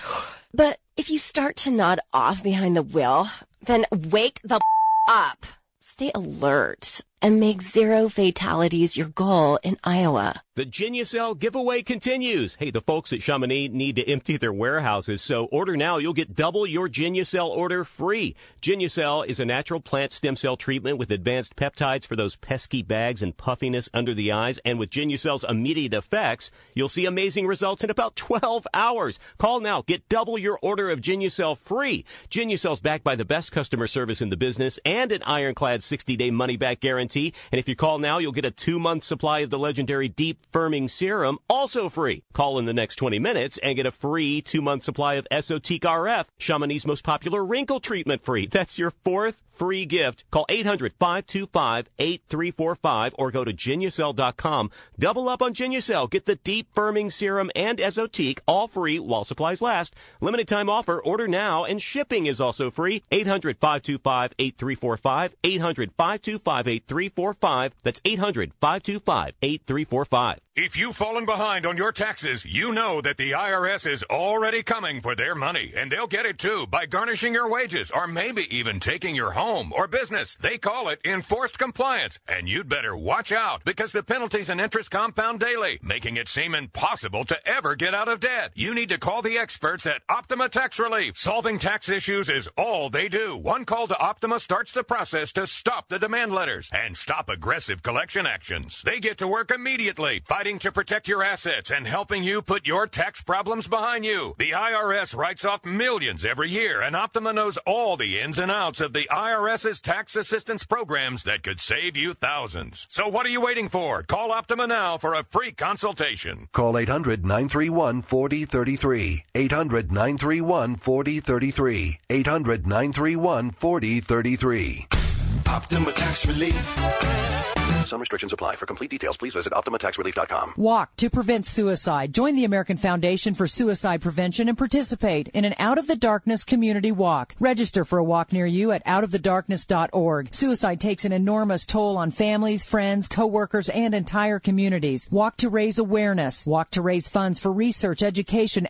P: But if you start to nod off behind the wheel, then wake the up. Stay alert and make zero fatalities your goal in Iowa.
R: The Genucel giveaway continues. Hey, the folks at Chamonix need to empty their warehouses, so order now. You'll get double your Genucel order free. Genucel is a natural plant stem cell treatment with advanced peptides for those pesky bags and puffiness under the eyes. And with Genucel's immediate effects, you'll see amazing results in about 12 hours. Call now. Get double your order of Genucel free. Genucel's backed by the best customer service in the business and an ironclad 60-day money-back guarantee. And if you call now, you'll get a two-month supply of the legendary Deep Firming Serum, also free. Call in the next 20 minutes and get a free two-month supply of Esotique RF, Chamonix's most popular wrinkle treatment free. That's your fourth free gift. Call 800-525-8345 or go to Genucel.com. Double up on Genucel. Get the Deep Firming Serum and Esotique, all free while supplies last. Limited time offer. Order now and shipping is also free. 800-525-8345. 800-525-8345. That's 800-525-8345.
S: If you've fallen behind on your taxes, you know that the IRS is already coming for their money, and they'll get it too by garnishing your wages or maybe even taking your home or business. They call it enforced compliance, and you'd better watch out because the penalties and interest compound daily, making it seem impossible to ever get out of debt. You need to call the experts at Optima Tax Relief. Solving tax issues is all they do. One call to Optima starts the process to stop the demand letters and stop aggressive collection actions. They get to work immediately, fighting to protect your assets and helping you put your tax problems behind you. The IRS writes off millions every year, and Optima knows all the ins and outs of the IRS's tax assistance programs that could save you thousands. So what are you waiting for? Call Optima now for a free consultation.
L: Call 800 931 4033. 800 931 4033. 800 931 4033.
T: Optima Tax Relief.
L: Some restrictions apply. For complete details, please visit OptimaTaxRelief.com.
U: Walk to prevent suicide. Join the American Foundation for Suicide Prevention and participate in an Out of the Darkness community walk. Register for a walk near you at outofthedarkness.org. Suicide takes an enormous toll on families, friends, coworkers, and entire communities. Walk to raise awareness. Walk to raise funds for research, education,